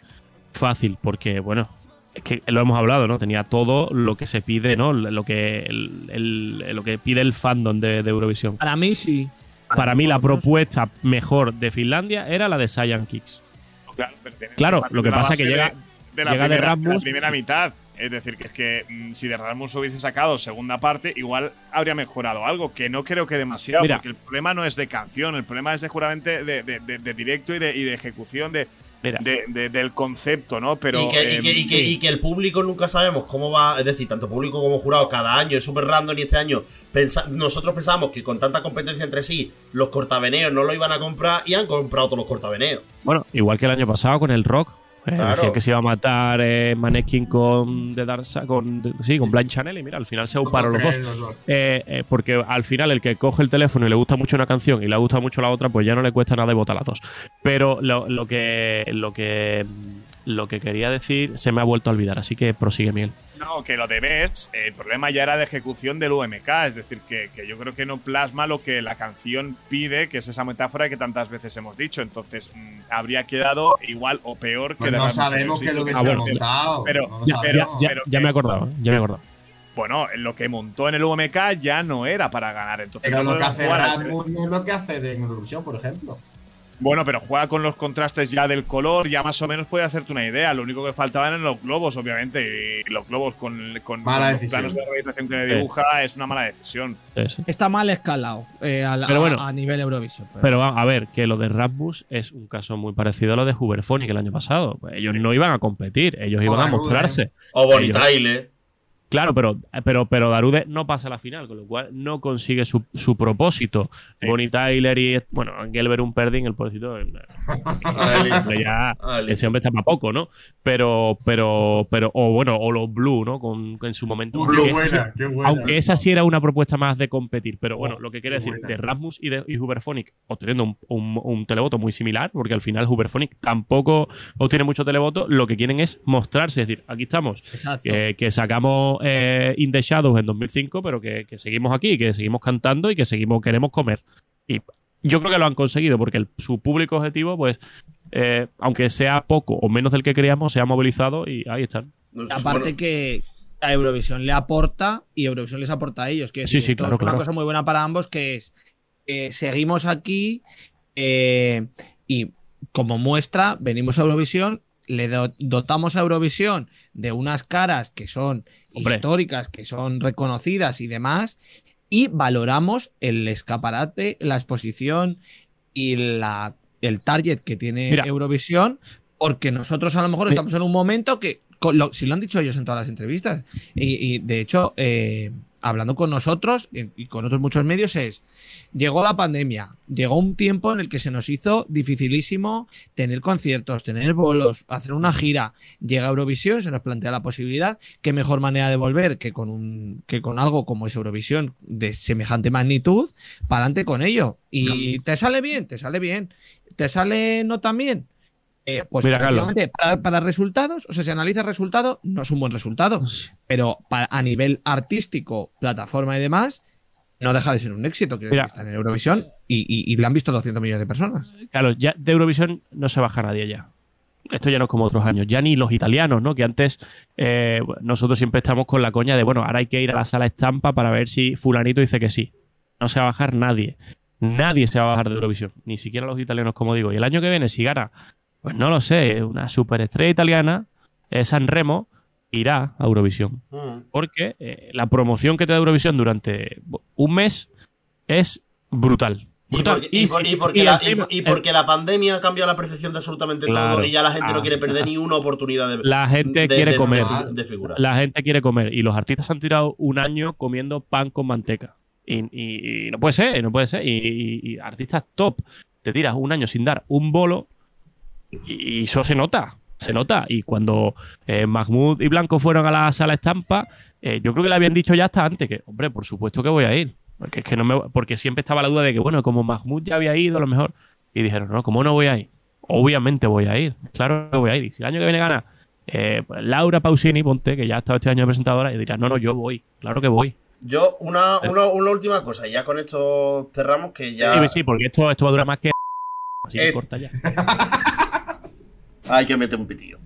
Fácil, porque, bueno, es que lo hemos hablado, ¿no? Tenía todo lo que se pide, ¿no? Lo que, el- el- lo que pide el fandom de, de Eurovisión. Para mí sí. Para mí, la propuesta mejor de Finlandia era la de Saiyan Kicks. Claro, lo que pasa es que llega- de, de la, llega de Rasmus. la primera mitad. Es decir, que es que mm, si de Rasmus hubiese sacado segunda parte, igual habría mejorado algo, que no creo que demasiado, Mira. porque el problema no es de canción, el problema es de juramente de, de- de- de directo y de, y de ejecución de, Mira, de- de- del concepto, ¿no? Pero y, que, y em, que- y que- y que el público nunca sabemos cómo va, es decir, tanto público como jurado, cada año es súper random y este año pensa- nosotros pensamos que con tanta competencia entre sí, los cortaveneos no lo iban a comprar y han comprado todos los cortaveneos. bueno, igual que el año pasado con el rock. Eh, Claro. decía que se iba a matar eh, Maneskin con The Dark Sa- con de- sí, con Blind Channel y mira, al final se auparon los dos. Los dos. Eh, eh, porque al final el que coge el teléfono y le gusta mucho una canción y le gusta mucho la otra, pues ya no le cuesta nada y vota las dos. Pero lo, lo que lo que lo que quería decir se me ha vuelto a olvidar, así que prosigue Miguel. No, que lo de Best, el problema ya era de ejecución del UMK, es decir, que, que yo creo que no plasma lo que la canción pide, que es esa metáfora que tantas veces hemos dicho. Entonces, mm, habría quedado igual o peor que Pues de no sabemos qué es lo que se Ah, ha montado. pero- no Ya, pero- ya, ya- pero ya me he acordado, ya me he acordado. Bueno, lo que montó en el UMK ya no era para ganar. Entonces, Pero no lo que podemos hace jugar a- Rasmus no es lo que hace de Eurovisión, por ejemplo. Bueno, pero juega con los contrastes ya del color, ya más o menos puede hacerte una idea. Lo único que faltaban eran los globos, obviamente. Y los globos con, con, Mala con los decisión. planos de realización que le Sí. dibuja es una mala decisión. Sí, sí. Está mal escalado eh, a, la- Pero bueno. a, a nivel Eurovision. pero- Pero a ver, que lo de Rasmus es un caso muy parecido a lo de Huberphonic el año pasado. Pues ellos no iban a competir, ellos iban a mostrarse. O Bonnie Ellos- Tyler. Claro, pero, pero, pero Darude no pasa a la final, con lo cual no consigue su, su propósito. Sí. Bonnie Tyler y, bueno, Gelber un perding, el pobrecito, eh, ya ese hombre está para poco, ¿no? Pero, pero, pero, o bueno, o los Blue, ¿no? Con, en su momento. Qué Aunque- buena, qué buena. Aunque esa sí era una propuesta más de competir, pero bueno, lo que quiere decir buena. de Rasmus y de y Huberphonic obteniendo un, un- un televoto muy similar, porque al final Huberphonic tampoco obtiene mucho televoto, lo que quieren es mostrarse, es decir, aquí estamos, Exacto. que, que sacamos eh, In the Shadows en 2005, pero que, que seguimos aquí, que seguimos cantando y que seguimos queremos comer. Y yo creo que lo han conseguido porque el- su público objetivo, pues, eh, aunque sea poco o menos del que creíamos, se ha movilizado y ahí están. Aparte Bueno, que a Eurovisión le aporta y Eurovisión les aporta a ellos. Que Sí, sí, claro, Es una claro. cosa muy buena para ambos que es, eh, seguimos aquí eh, y como muestra, venimos a Eurovisión, le do- dotamos a Eurovisión de unas caras que son Hombre. históricas, que son reconocidas y demás, y valoramos el escaparate, la exposición y la, el target que tiene Mira. Eurovisión, porque nosotros a lo mejor estamos en un momento que, lo- si lo han dicho ellos en todas las entrevistas, y, y, de hecho, eh, hablando con nosotros y con otros muchos medios, es, llegó la pandemia, llegó un tiempo en el que se nos hizo dificilísimo tener conciertos, tener bolos, hacer una gira, llega Eurovisión, se nos plantea la posibilidad, qué mejor manera de volver que con, un, que con algo como es Eurovisión de semejante magnitud, para adelante con ello. Y te sale bien, te sale bien, te sale no tan bien. Eh, pues Mira, para, para resultados, o sea, si analiza resultado, no es un buen resultado. Pero a nivel artístico, plataforma y demás, no deja de ser un éxito. Decir, está en Eurovisión y, y, y le han visto 200 millones de personas. Claro, ya de Eurovisión no se baja nadie ya. Esto ya no es como otros años. Ya ni los italianos, ¿no? Que antes eh, nosotros siempre estamos con la coña de, bueno, ahora hay que ir a la sala estampa para ver si fulanito dice que sí. No se va a bajar nadie. Nadie se va a bajar de Eurovisión. Ni siquiera los italianos, como digo. Y el año que viene, si gana, pues no lo sé, una superestrella italiana, eh, San Remo, irá a Eurovisión. mm. Porque eh, la promoción que te da Eurovisión durante un mes es brutal. Y Brutal. porque, y por- y porque la, y- pandemia ha cambiado la percepción de absolutamente Claro. todo y ya la gente Ah. no quiere perder ni una oportunidad de, La gente de- quiere de- comer. de, figurar. La gente quiere comer y los artistas han tirado un año comiendo pan con manteca. Y, no puede ser, no puede ser. Y artistas top, te tiras un año sin dar un bolo y, y eso se nota, se nota. Y cuando eh, Mahmoud y Blanco fueron a la sala estampa, eh, yo creo que le habían dicho ya hasta antes que, hombre, por supuesto que voy a ir. Porque, es que no me, porque siempre estaba la duda de que, bueno, como Mahmoud ya había ido, a lo mejor. Y dijeron, no, ¿cómo no voy a ir? Obviamente voy a ir, claro que voy a ir. Y si el año que viene gana eh, pues Laura Pausini, ponte, que ya ha estado este año de presentadora, y dirás, no, no, yo voy, claro que voy. Yo, una, una, una última cosa, y ya con esto cerramos que ya. Sí, sí, porque esto, esto va a durar más que. Así que Eh, corta ya. [laughs] Hay que meter un pitillo.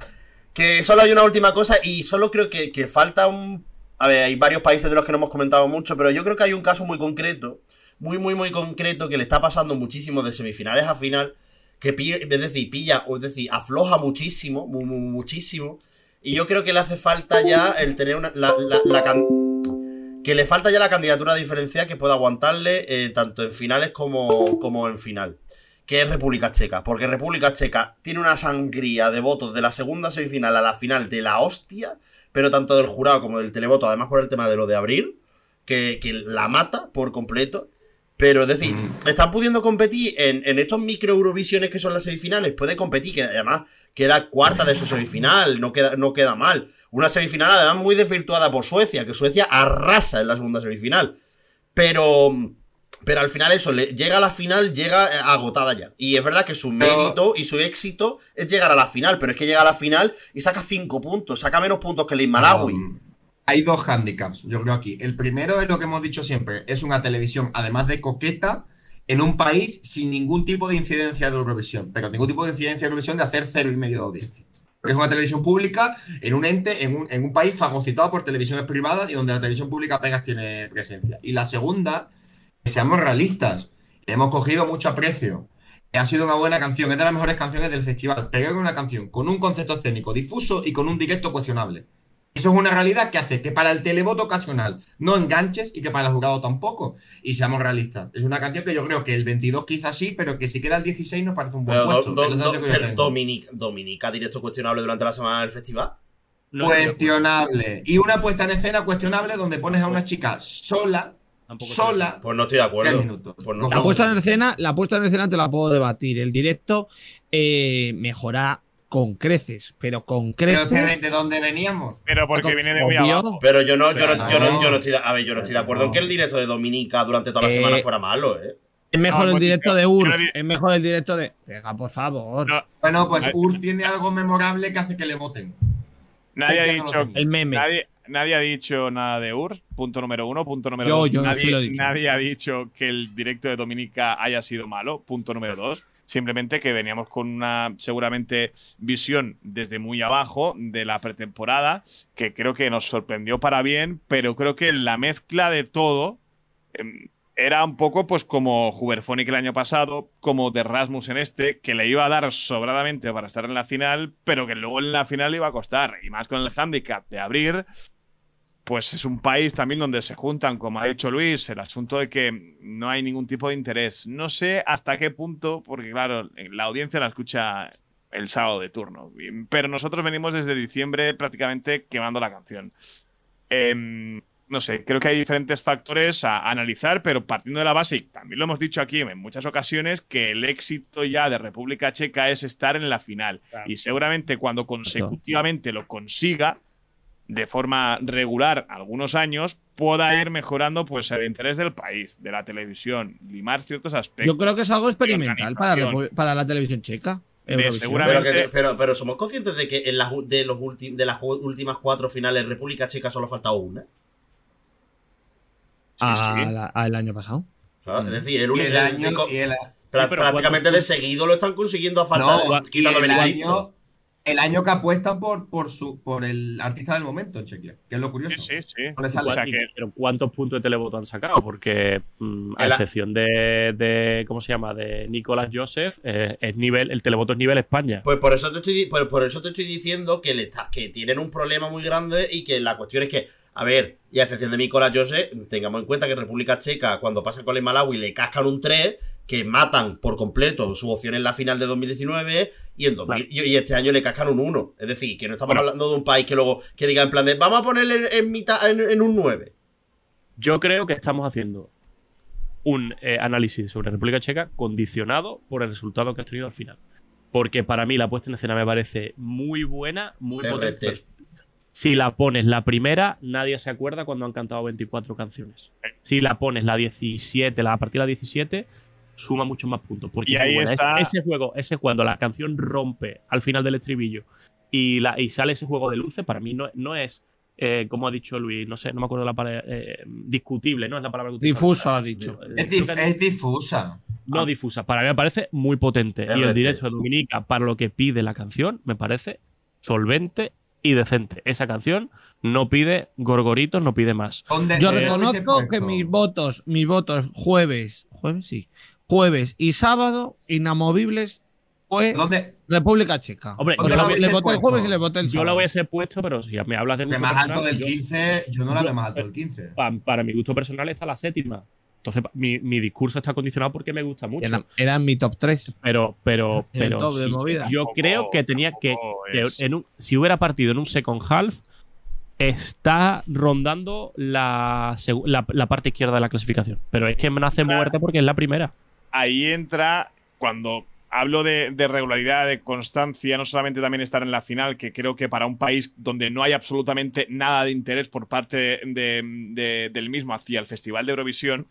Que solo hay una última cosa y solo creo que, que falta un... A ver, hay varios países de los que no hemos comentado mucho, pero yo creo que hay un caso muy concreto, muy, muy, muy concreto, que le está pasando muchísimo de semifinales a final, que pi- es decir, pilla, o es decir, afloja muchísimo, mu- mu- muchísimo, y yo creo que le hace falta ya el tener una... Que le falta ya la candidatura diferencial que pueda aguantarle eh, tanto en finales como, como en final que es República Checa. Porque República Checa tiene una sangría de votos de la segunda semifinal a la final de la hostia, pero tanto del jurado como del televoto, además por el tema de lo de abrir, que, que la mata por completo. Pero es decir, están pudiendo competir en, en estos micro Eurovisiones que son las semifinales. Puede competir, que además queda cuarta de su semifinal, no queda, no queda mal. Una semifinal además muy desvirtuada por Suecia, que Suecia arrasa en la segunda semifinal. Pero, pero al final eso, le- llega a la final, llega eh, agotada ya. Y es verdad que su mérito y su éxito es llegar a la final, pero es que llega a la final y saca 5 puntos, saca menos puntos que el Malawi. Um, hay dos handicaps, yo creo aquí. El primero es lo que hemos dicho siempre, es una televisión, además de coqueta, en un país sin ningún tipo de incidencia de Eurovisión, pero ningún tipo de incidencia de Eurovisión de hacer cero y medio de audiencia. Porque es una televisión pública en un ente, en un, en un país fagocitado por televisiones privadas y donde la televisión pública apenas tiene presencia. Y la segunda, seamos realistas, le hemos cogido mucho aprecio. Ha sido una buena canción, es de las mejores canciones del festival, pero es una canción con un concepto escénico difuso y con un directo cuestionable. Eso es una realidad que hace que para el televoto ocasional no enganches y que para el jurado tampoco. Y seamos realistas. Es una canción que yo creo que el 22 quizás sí, pero que si queda el 16 nos parece un buen Pero, puesto. do- do- pero tengo. Dominica, Dominica, directo cuestionable durante la semana del festival. No, Cuestionable. Y una puesta en escena cuestionable donde pones a una chica sola, Tampoco sola, Pues no estoy de acuerdo. 10 minutos. Pues no, La no. puesta en escena, la puesta en escena te la puedo debatir. El directo eh, mejora con creces, pero con Pero es que de, creces. de dónde veníamos. Pero porque viene de muy abajo. Pero yo no, yo Pero no, yo no, yo no estoy de, a ver, yo no estoy de acuerdo en que el directo de Dominica durante toda la Eh, semana fuera malo, eh. Es mejor No, el pues, directo de Ur. Es mejor el directo de. Venga, por favor. No, Bueno, pues. Urs tiene algo memorable que hace que le voten. nadie ha dicho. El meme. Nadie, nadie ha dicho nada de URSS, punto número uno. Punto número Yo- dos, yo nadie, lo he dicho. nadie ha dicho que el directo de Dominica haya sido malo, punto número dos. Simplemente que veníamos con una, seguramente, visión desde muy abajo de la pretemporada, que creo que nos sorprendió para bien, pero creo que la mezcla de todo em, era un poco pues como Huberphonic el año pasado, como de Rasmus en este, que le iba a dar sobradamente para estar en la final, pero que luego en la final le iba a costar. Y más con el handicap de abrir, pues es un país también donde se juntan, como ha dicho Luis, el asunto de que no hay ningún tipo de interés. No sé hasta qué punto, porque claro, la audiencia la escucha el sábado de turno, pero nosotros venimos desde diciembre prácticamente quemando la canción. Em, no sé, creo que hay diferentes factores a analizar, pero partiendo de la base, y también lo hemos dicho aquí en muchas ocasiones, que el éxito ya de República Checa es estar en la final. Claro. Y seguramente cuando consecutivamente lo consiga, de forma regular algunos años, pueda ir mejorando pues el interés del país, de la televisión, limar ciertos aspectos. Yo creo que es algo experimental para, la para televisión checa. De Eurovisión. seguramente- Pero, que- pero, pero somos conscientes de que en las, de, los ulti- de las últimas cuatro finales República Checa solo ha faltado una. Sí, a sí. la- al año pasado. O sea, Es decir, el único. el año. el- prácticamente de ¿cuántos- seguido lo están consiguiendo a falta no, de quitándole el año. El año que apuestan por, por, su, por el artista del momento en Chequia, que es lo curioso. Sí, sí. O sea ¿Y- que- Pero ¿cuántos puntos de televoto han sacado? Porque mm, a excepción de, de- ¿cómo se llama? De Nicolás Joseph, eh, es nivel, el televoto es nivel España. Pues por eso te estoy, por, por eso te estoy diciendo que, le está, que tienen un problema muy grande y que la cuestión es que, a ver, y a excepción de Nicolás Jose, tengamos en cuenta que República Checa, cuando pasa con el Malawi, le cascan un 3, que matan por completo su opción en la final de 2019 y, en 2000 y- y este año le cascan un 1. Es decir, que no estamos Bueno. hablando de un país que luego que diga en plan de vamos a ponerle en, mitad en, en un 9. Yo creo que estamos haciendo un eh, análisis sobre República Checa condicionado por el resultado que has tenido al final. Porque para mí la puesta en escena me parece muy buena, muy potente. Si la pones la primera, nadie se acuerda cuando han cantado 24 canciones. Si la pones la 17, la a partir de la 17, suma muchos más puntos. Porque Y es muy ahí buena. Es- está- ese juego, ese cuando la canción rompe al final del estribillo y, la, y sale ese juego de luces, para mí no, no es, eh, como ha dicho Luis, no sé, no me acuerdo la palabra, eh, discutible, no es la palabra que utiliza. Difuso, ha dicho. Es, Creo dif- que- es difusa. no difusa. Para mí me parece muy potente. Y el directo de Dominica, para lo que pide la canción, me parece solvente y decente. Esa canción no pide gorgoritos, no pide más. ¿Dónde- Yo reconozco que mis votos, mis votos jueves, jueves sí, jueves y sábado inamovibles fue ¿Dónde? República Checa. Hombre, ¿Dónde yo la le voté el puesto? jueves y le voté el yo sábado. la hubiese puesto, pero si me hablas de De gusto más alto personal, del yo- 15, yo no la yo- veo más alto del 15. pa- para mi gusto personal está la séptima. Entonces, mi, mi discurso está condicionado porque me gusta mucho. Era, era en mi top 3. Pero, pero, pero. top de sí, movida. yo creo que tenía que. en un- si hubiera partido en un second half, está rondando la, la, la parte izquierda de la clasificación. Pero es que me nace Claro. muerta porque es la primera. ahí entra cuando hablo de, de regularidad, de constancia, no solamente también estar en la final, que creo que para un país donde no hay absolutamente nada de interés por parte de- de- del mismo hacia el Festival de Eurovisión,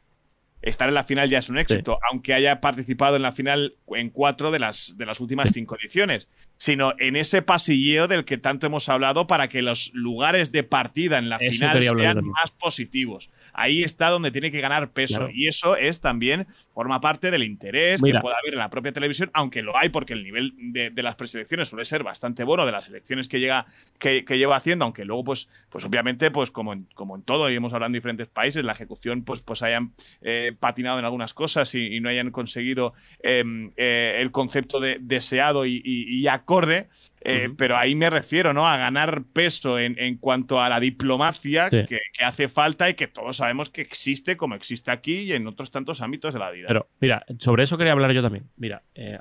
estar en la final ya es un éxito, aunque haya participado en la final en cuatro de las, de las últimas cinco ediciones, sino en ese pasilleo del que tanto hemos hablado para que los lugares de partida en la Eso final sean más positivos. Ahí está donde tiene que ganar peso. Claro. Y eso es también, forma parte del interés Mira. que pueda haber en la propia televisión, aunque lo hay, porque el nivel de, de las preselecciones suele ser bastante bueno, de las elecciones que llega, que, que lleva haciendo, aunque luego, pues, pues obviamente, pues como en, como en todo, y hemos hablado en diferentes países, la ejecución, pues, pues hayan eh, patinado en algunas cosas y, y no hayan conseguido eh, eh, el concepto de deseado y, y- y acorde. Eh. Pero ahí me refiero, ¿no? A ganar peso en, en cuanto a la diplomacia Sí. que, que hace falta y que todos sabemos que existe, como existe aquí y en otros tantos ámbitos de la vida. Pero, mira, sobre eso quería hablar yo también. Mira, eh,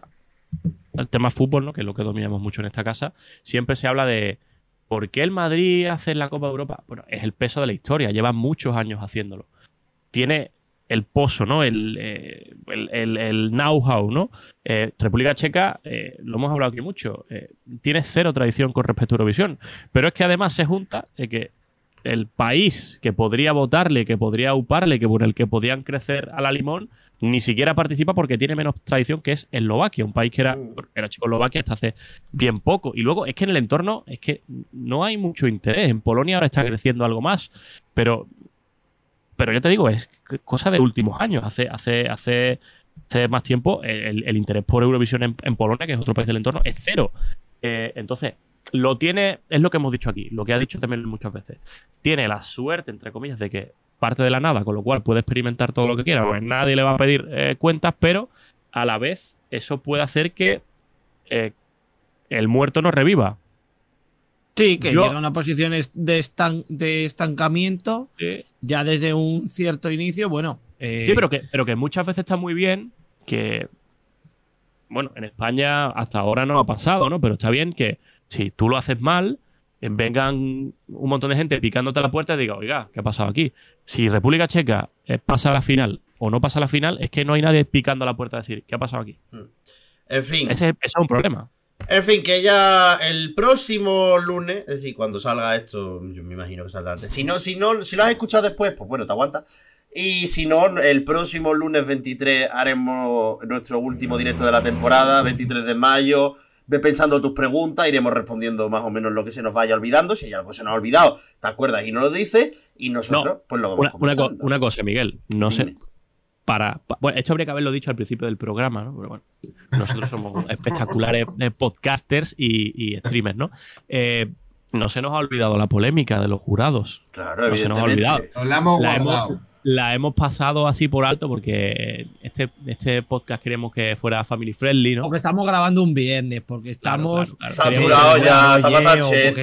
el tema fútbol, ¿no? que es lo que dominamos mucho en esta casa, siempre se habla de por qué el Madrid hace la Copa de Europa. Bueno, es el peso de la historia, lleva muchos años haciéndolo. Tiene el pozo, ¿no? El, eh, el, el- el know-how, ¿no? Eh, República Checa, eh, lo hemos hablado aquí mucho, tiene cero tradición con respecto a Eurovisión. Pero es que además se junta de que el país que podría votarle, que podría uparle, que por el que podían crecer a la limón, ni siquiera participa porque tiene menos tradición que es Eslovaquia, un país que era, era Checoslovaquia hasta hace bien poco. Y luego es que en el entorno es que no hay mucho interés. En Polonia ahora está creciendo algo más, pero, pero ya te digo, es cosa de últimos años. Hace, hace, hace, hace más tiempo el, interés por Eurovisión en, en Polonia, que es otro país del entorno, es cero. Eh, entonces, lo tiene, es lo que hemos dicho aquí, lo que ha dicho también muchas veces. Tiene la suerte, entre comillas, de que parte de la nada, con lo cual puede experimentar todo lo que quiera, pues nadie le va a pedir eh, cuentas, pero a la vez eso puede hacer que eh, el muerto no reviva. Sí, que Yo- llega a una posición de, estan- de estancamiento Eh, ya desde un cierto inicio. Bueno, eh, Sí, pero que, pero que muchas veces está muy bien que. Bueno, en España hasta ahora no ha pasado, ¿no? Pero está bien que si tú lo haces mal, eh, vengan un montón de gente picándote a la puerta y diga, oiga, ¿qué ha pasado aquí? Si República Checa eh, pasa a la final o no pasa a la final, es que no hay nadie picando a la puerta a decir, ¿qué ha pasado aquí? En fin. Ese, ese es un problema. En fin, que ya el próximo lunes, es decir, cuando salga esto, yo me imagino que saldrá antes. Si no, si no, si lo has escuchado después, pues bueno, te aguanta. Y si no, el próximo lunes 23 haremos nuestro último directo de la temporada, 23 de mayo. Ve pensando tus preguntas, iremos respondiendo más o menos lo que se nos vaya olvidando. Si hay algo que se nos ha olvidado, te acuerdas y no lo dices. Y nosotros, pues lo vamos Una, una co- una cosa, Miguel, no sé. Para, pa- bueno, esto habría que haberlo dicho al principio del programa, ¿no? Pero bueno, nosotros somos [laughs] espectaculares eh, podcasters y, y streamers, ¿no? Eh, no se nos ha olvidado la polémica de los jurados. Claro, no se nos ha evidentemente. olvidado. Nos la hemos La guardado. hemos, la hemos pasado así por alto porque este, este podcast queremos que fuera family friendly, ¿no? porque estamos grabando un viernes, porque Claro, estamos. claro, claro. Queríamos- apurado ya,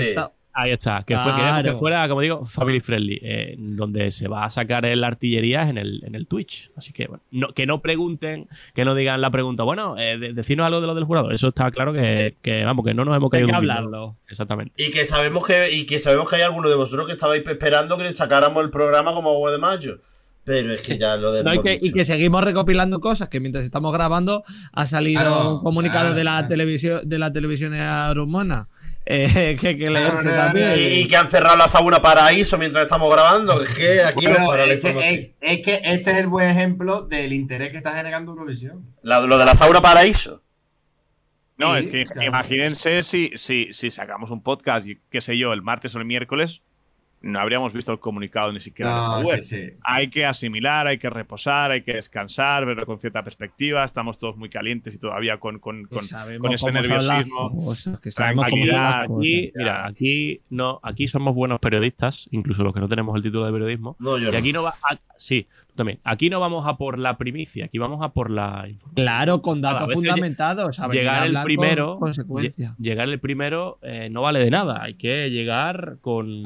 está Ahí está, que fue, que fuera, como digo, family friendly, eh, donde se va a sacar el artillería en el, en el Twitch. Así que, bueno, no- que no pregunten, que no digan la pregunta, bueno, eh, de- decirnos algo de lo del jurado. Eso está claro que, que, vamos, que no nos hemos Hay caído que un guindo. hablarlo. Exactamente. Y que sabemos que, y que sabemos que hay algunos de vosotros que estabais esperando que sacáramos el programa como agua de mayo. Pero es que ya lo de No, y, que, y que seguimos recopilando cosas que mientras estamos grabando ha salido Claro, un comunicado claro, de la claro. televisión de la televisión rumana eh, [laughs] que hay que leerse Claro, también. Y, y que han cerrado la sauna paraíso mientras estamos grabando. Es que aquí Bueno, no para la es, que, información. es- es que este es el buen ejemplo del interés que está generando Eurovisión. La- lo de la sauna paraíso. No, Sí, es que claro. imagínense si, si, si sacamos un podcast, qué sé yo, el martes o el miércoles, no habríamos visto el comunicado ni siquiera No, sí, sí. Hay que asimilar, hay que reposar, hay que descansar, verlo con cierta perspectiva. Estamos todos muy calientes y todavía con, con, con, ese nerviosismo. cosas, que tranquilidad. Aquí, mira, aquí no, aquí somos buenos periodistas, incluso los que no tenemos el título de periodismo. No, yo Y no. aquí no va, a- sí, también. Aquí no vamos a por la primicia, aquí vamos a por la información. Claro, con datos fundamentados. llegar el primero, llegar el primero eh, no vale de nada. Hay que llegar con.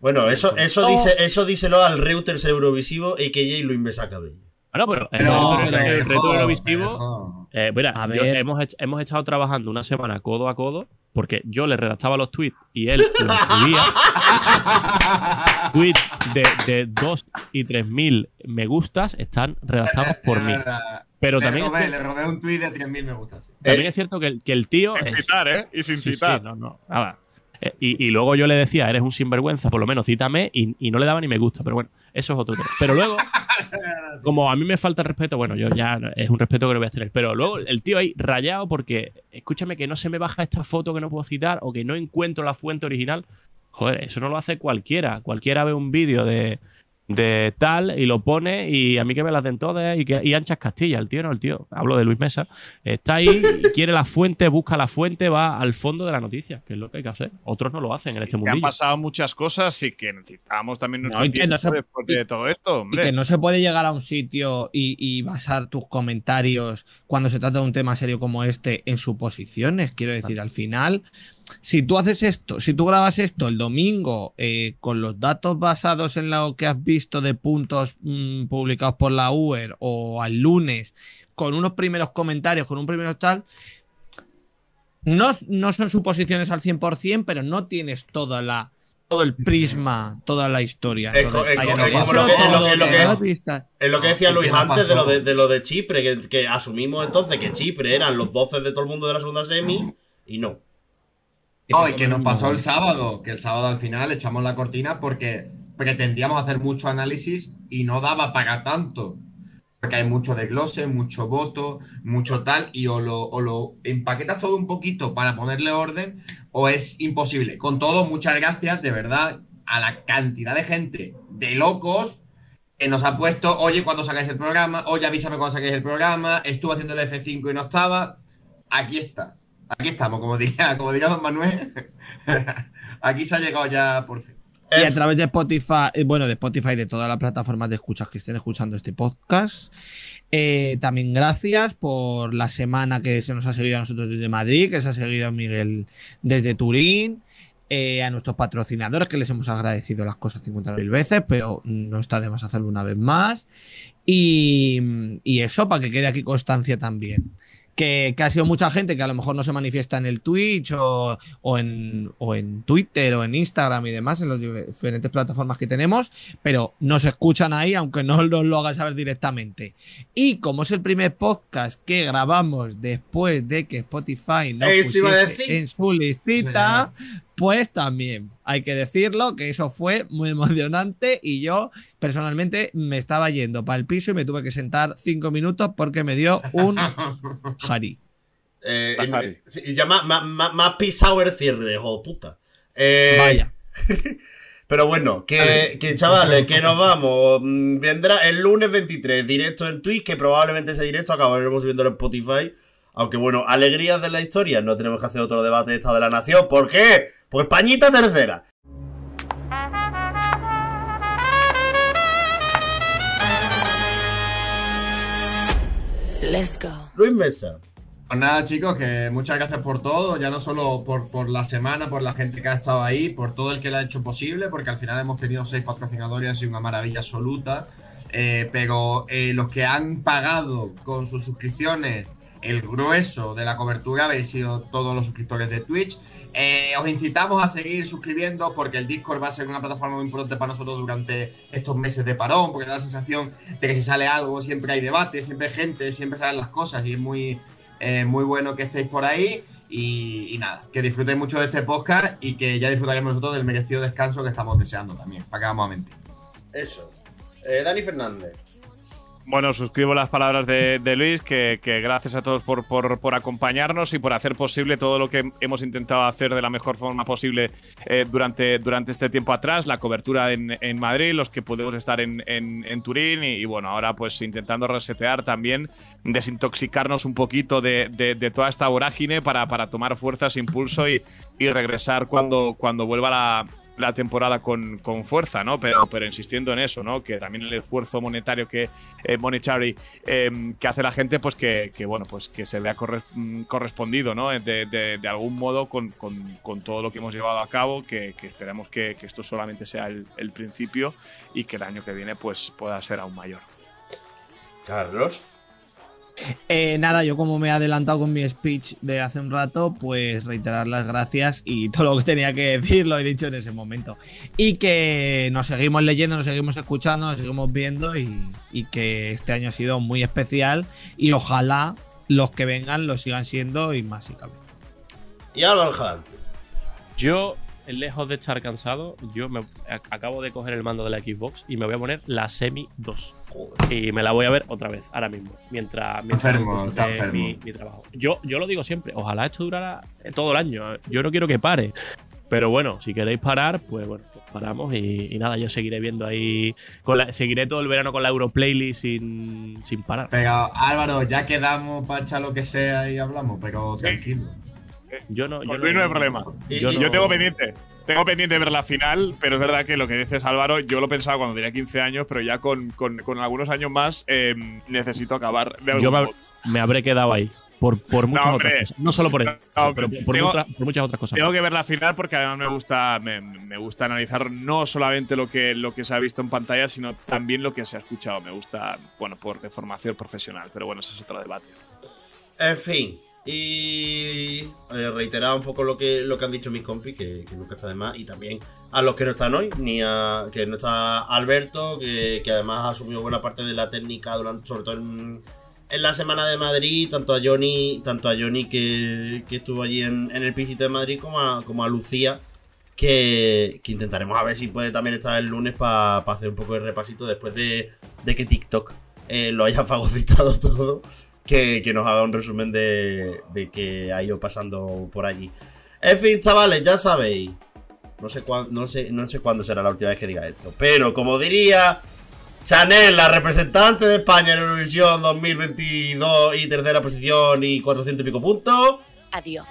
Bueno, eso, eso, dice, eso díselo al Reuters Eurovisivo y que Jay Luis Mesa Cabello. Bueno, pero, eh, Pero, pero el- pero- el reto pero- Eurovisivo. Eh, mira, A yo- ver. hemos, hemos estado trabajando una semana codo a codo porque yo le redactaba los tweets y él los escribía. [laughs] tweets de, de 2 y 3 mil me gustas están redactados por mí. Pero le, también es, robé, cierto, le robé un tweet de 3.000 me gustas. también es cierto que el, que el tío. Sin es- citar, ¿eh? Y sin Sí, sí, citar. no, no, nada. Eh, y, y luego yo le decía, eres un sinvergüenza, por lo menos cítame, y, y no le daba ni me gusta, pero bueno, eso es otro tema. Pero luego, [laughs] como a mí me falta respeto, bueno, yo ya es un respeto que no voy a tener, pero luego el tío ahí rayado porque, escúchame, que no se me baja esta foto que no puedo citar o que no encuentro la fuente original. Joder, eso no lo hace cualquiera. Cualquiera ve un vídeo de, de tal y lo pone y a mí que me las den todas y, que, y anchas Castilla. El tío no, el tío. Hablo de Luis Mesa. Está ahí, y [laughs] quiere la fuente, busca la fuente, va al fondo de la noticia, que es lo que hay que hacer. Otros no lo hacen en este Que han pasado muchas cosas y que necesitamos también nuestro No, tiempo no se- después de todo esto, Y que no se puede llegar a un sitio y, y basar tus comentarios cuando se trata de un tema serio como este en suposiciones. Quiero decir, al final, si tú haces esto, si tú grabas esto el domingo eh, con los datos basados en lo que has visto de puntos mm, publicados por la UER o al lunes, con unos primeros comentarios, con un primero tal, no, no son suposiciones al 100%, pero no tienes toda la, todo el prisma, toda la historia. Es lo que- es lo lo decía ¿y Luis antes de lo de, de lo de Chipre, que, que asumimos entonces que Chipre eran los 12 de todo el mundo de la segunda semi y no. Oh, y que nos pasó el sábado, que el sábado al final echamos la cortina porque pretendíamos hacer mucho análisis y no daba para tanto. Porque hay mucho desglose, mucho voto, mucho tal, y o lo, o lo empaquetas todo un poquito para ponerle orden, o es imposible. Con todo, muchas gracias, de verdad, a la cantidad de gente de locos que nos ha puesto, oye, cuando sacáis el programa, oye, avísame cuando sacáis el programa, estuve haciendo el F5 y no estaba. Aquí está. Aquí estamos, como diría, como diría don Manuel. [laughs] Aquí se ha llegado ya por fin. Y a través de Spotify, eh, bueno, de Spotify, de todas las plataformas de escuchas que estén escuchando este podcast. Eh, también gracias por la semana que se nos ha seguido a nosotros desde Madrid, que se ha seguido a Miguel desde Turín. eh, a nuestros patrocinadores, que les hemos agradecido las cosas 50.000 veces, pero no está de más hacerlo una vez más. Y, y eso, para que quede aquí constancia también. Que, que ha sido mucha gente que a lo mejor no se manifiesta en el Twitch o, o en, o en Twitter o en Instagram y demás, en las diferentes plataformas que tenemos, pero nos escuchan ahí, aunque no nos lo hagan saber directamente. Y como es el primer podcast que grabamos después de que Spotify nos Eso iba a pusiese decir. en su listita, pues también hay que decirlo que eso fue muy emocionante y yo personalmente me estaba yendo para el piso y me tuve que sentar cinco minutos porque me dio un [laughs] jari. Eh, y- ya más, más, más, más pisado el cierre, hijo de puta. Eh, Vaya. [laughs] Pero bueno, que, que chavales, que nos vamos. Mm, Vendrá el lunes 23, directo en Twitch, que probablemente ese directo acabaremos subiendo en Spotify. Aunque bueno, alegrías de la historia, no tenemos que hacer otro debate de Estado de la Nación. ¿Por qué? Pues pañita tercera. Let's go. Luis Mesa. Pues nada, chicos, que muchas gracias por todo, ya no solo por, por la semana, por la gente que ha estado ahí, por todo el que lo ha hecho posible, porque al final hemos tenido seis patrocinadores y ha sido una maravilla absoluta. Eh, pero eh, los que han pagado con sus suscripciones el grueso de la cobertura habéis sido todos los suscriptores de Twitch. Eh, os incitamos a seguir suscribiendo porque el Discord va a ser una plataforma muy importante para nosotros durante estos meses de parón, porque da la sensación de que si sale algo siempre hay debate, siempre hay gente, siempre salen las cosas y es muy, eh, muy bueno que estéis por ahí. Y, nada, que disfrutéis mucho de este podcast y que ya disfrutaremos nosotros del merecido descanso que estamos deseando también, para que vamos a mentir. Eso. Eh, Dani Fernández. Bueno, suscribo las palabras de, Luis, que, que gracias a todos por, por- por acompañarnos y por hacer posible todo lo que hemos intentado hacer de la mejor forma posible eh, durante, durante este tiempo atrás, la cobertura en, en Madrid, los que podemos estar en, en- en Turín y, bueno, ahora pues intentando resetear también, desintoxicarnos un poquito de, de- de toda esta vorágine para, para tomar fuerzas, impulso y, y regresar cuando, cuando vuelva la, la temporada con, con fuerza, ¿no? Pero, pero insistiendo en eso, ¿no? Que también el esfuerzo monetario que eh, monetary eh, que hace la gente, pues que, que, bueno, pues que se vea corre- mm, correspondido, ¿no? De, de- de algún modo con, con- con todo lo que hemos llevado a cabo, que, que esperemos que, que esto solamente sea el, el principio y que el año que viene pues pueda ser aún mayor. Carlos. Eh, nada, yo como me he adelantado con mi speech de hace un rato, pues reiterar las gracias y [laughs] todo lo que tenía que decir lo he dicho en ese momento. Y que nos seguimos leyendo, nos seguimos escuchando, nos seguimos viendo y, y que este año ha sido muy especial y ojalá los que vengan lo sigan siendo y más si cabe. Y Álvaro Jalante. Yo, lejos de estar cansado, yo me ac- acabo de coger el mando de la Xbox y me voy a poner la Semi 2. Y me la voy a ver otra vez, ahora mismo, mientras, mientras enfermo, está enfermo. mi, mi trabajo. Yo, yo lo digo siempre, ojalá esto durara eh, todo el año. Yo no quiero que pare. Pero bueno, si queréis parar, pues bueno, pues paramos y, y nada, yo seguiré viendo ahí. Con la- seguiré todo el verano con la Europlaylist sin, sin parar. Pero Álvaro, ya quedamos para echar lo que sea y hablamos, pero tranquilo. Yo no, yo Con Luis no hay problema. Y- Yo y- no- Yo tengo pendiente. Tengo pendiente ver la final, pero es verdad que lo que dices Álvaro, yo lo pensaba cuando tenía 15 años, pero ya con, con- con algunos años más eh, necesito acabar de algún Yo me, habré quedado ahí. Por, por muchas hombre. otras cosas. No solo por eso, No, pero por, Tengo- muchas- por muchas otras cosas. Tengo que ver la final porque además me gusta, me, me gusta analizar no solamente lo que, lo que se ha visto en pantalla, sino también lo que se ha escuchado. Me gusta, bueno, por de formación profesional, pero bueno, eso es otro debate. En fin. Y eh, reiterar un poco lo que, lo que han dicho mis compis, que, que nunca está de más. Y también a los que no están hoy, ni a que no está Alberto, que, que además ha asumido buena parte de la técnica, durante, sobre todo en, en la semana de Madrid, tanto a Johnny, tanto a Johnny que, que estuvo allí en, en el pisito de Madrid, como a, como a Lucía, que, que intentaremos a ver si puede también estar el lunes para hacer un poco de repasito después de, de que TikTok eh, lo haya [laughs] fagocitado todo, que, que nos haga un resumen de, de que ha ido pasando por allí. En fin, chavales, ya sabéis. No sé, cuándo, no, sé, no sé cuándo será la última vez que diga esto. Pero como diría Chanel, la representante de España en Eurovisión 2022 y tercera posición y 400 y pico puntos. Adiós.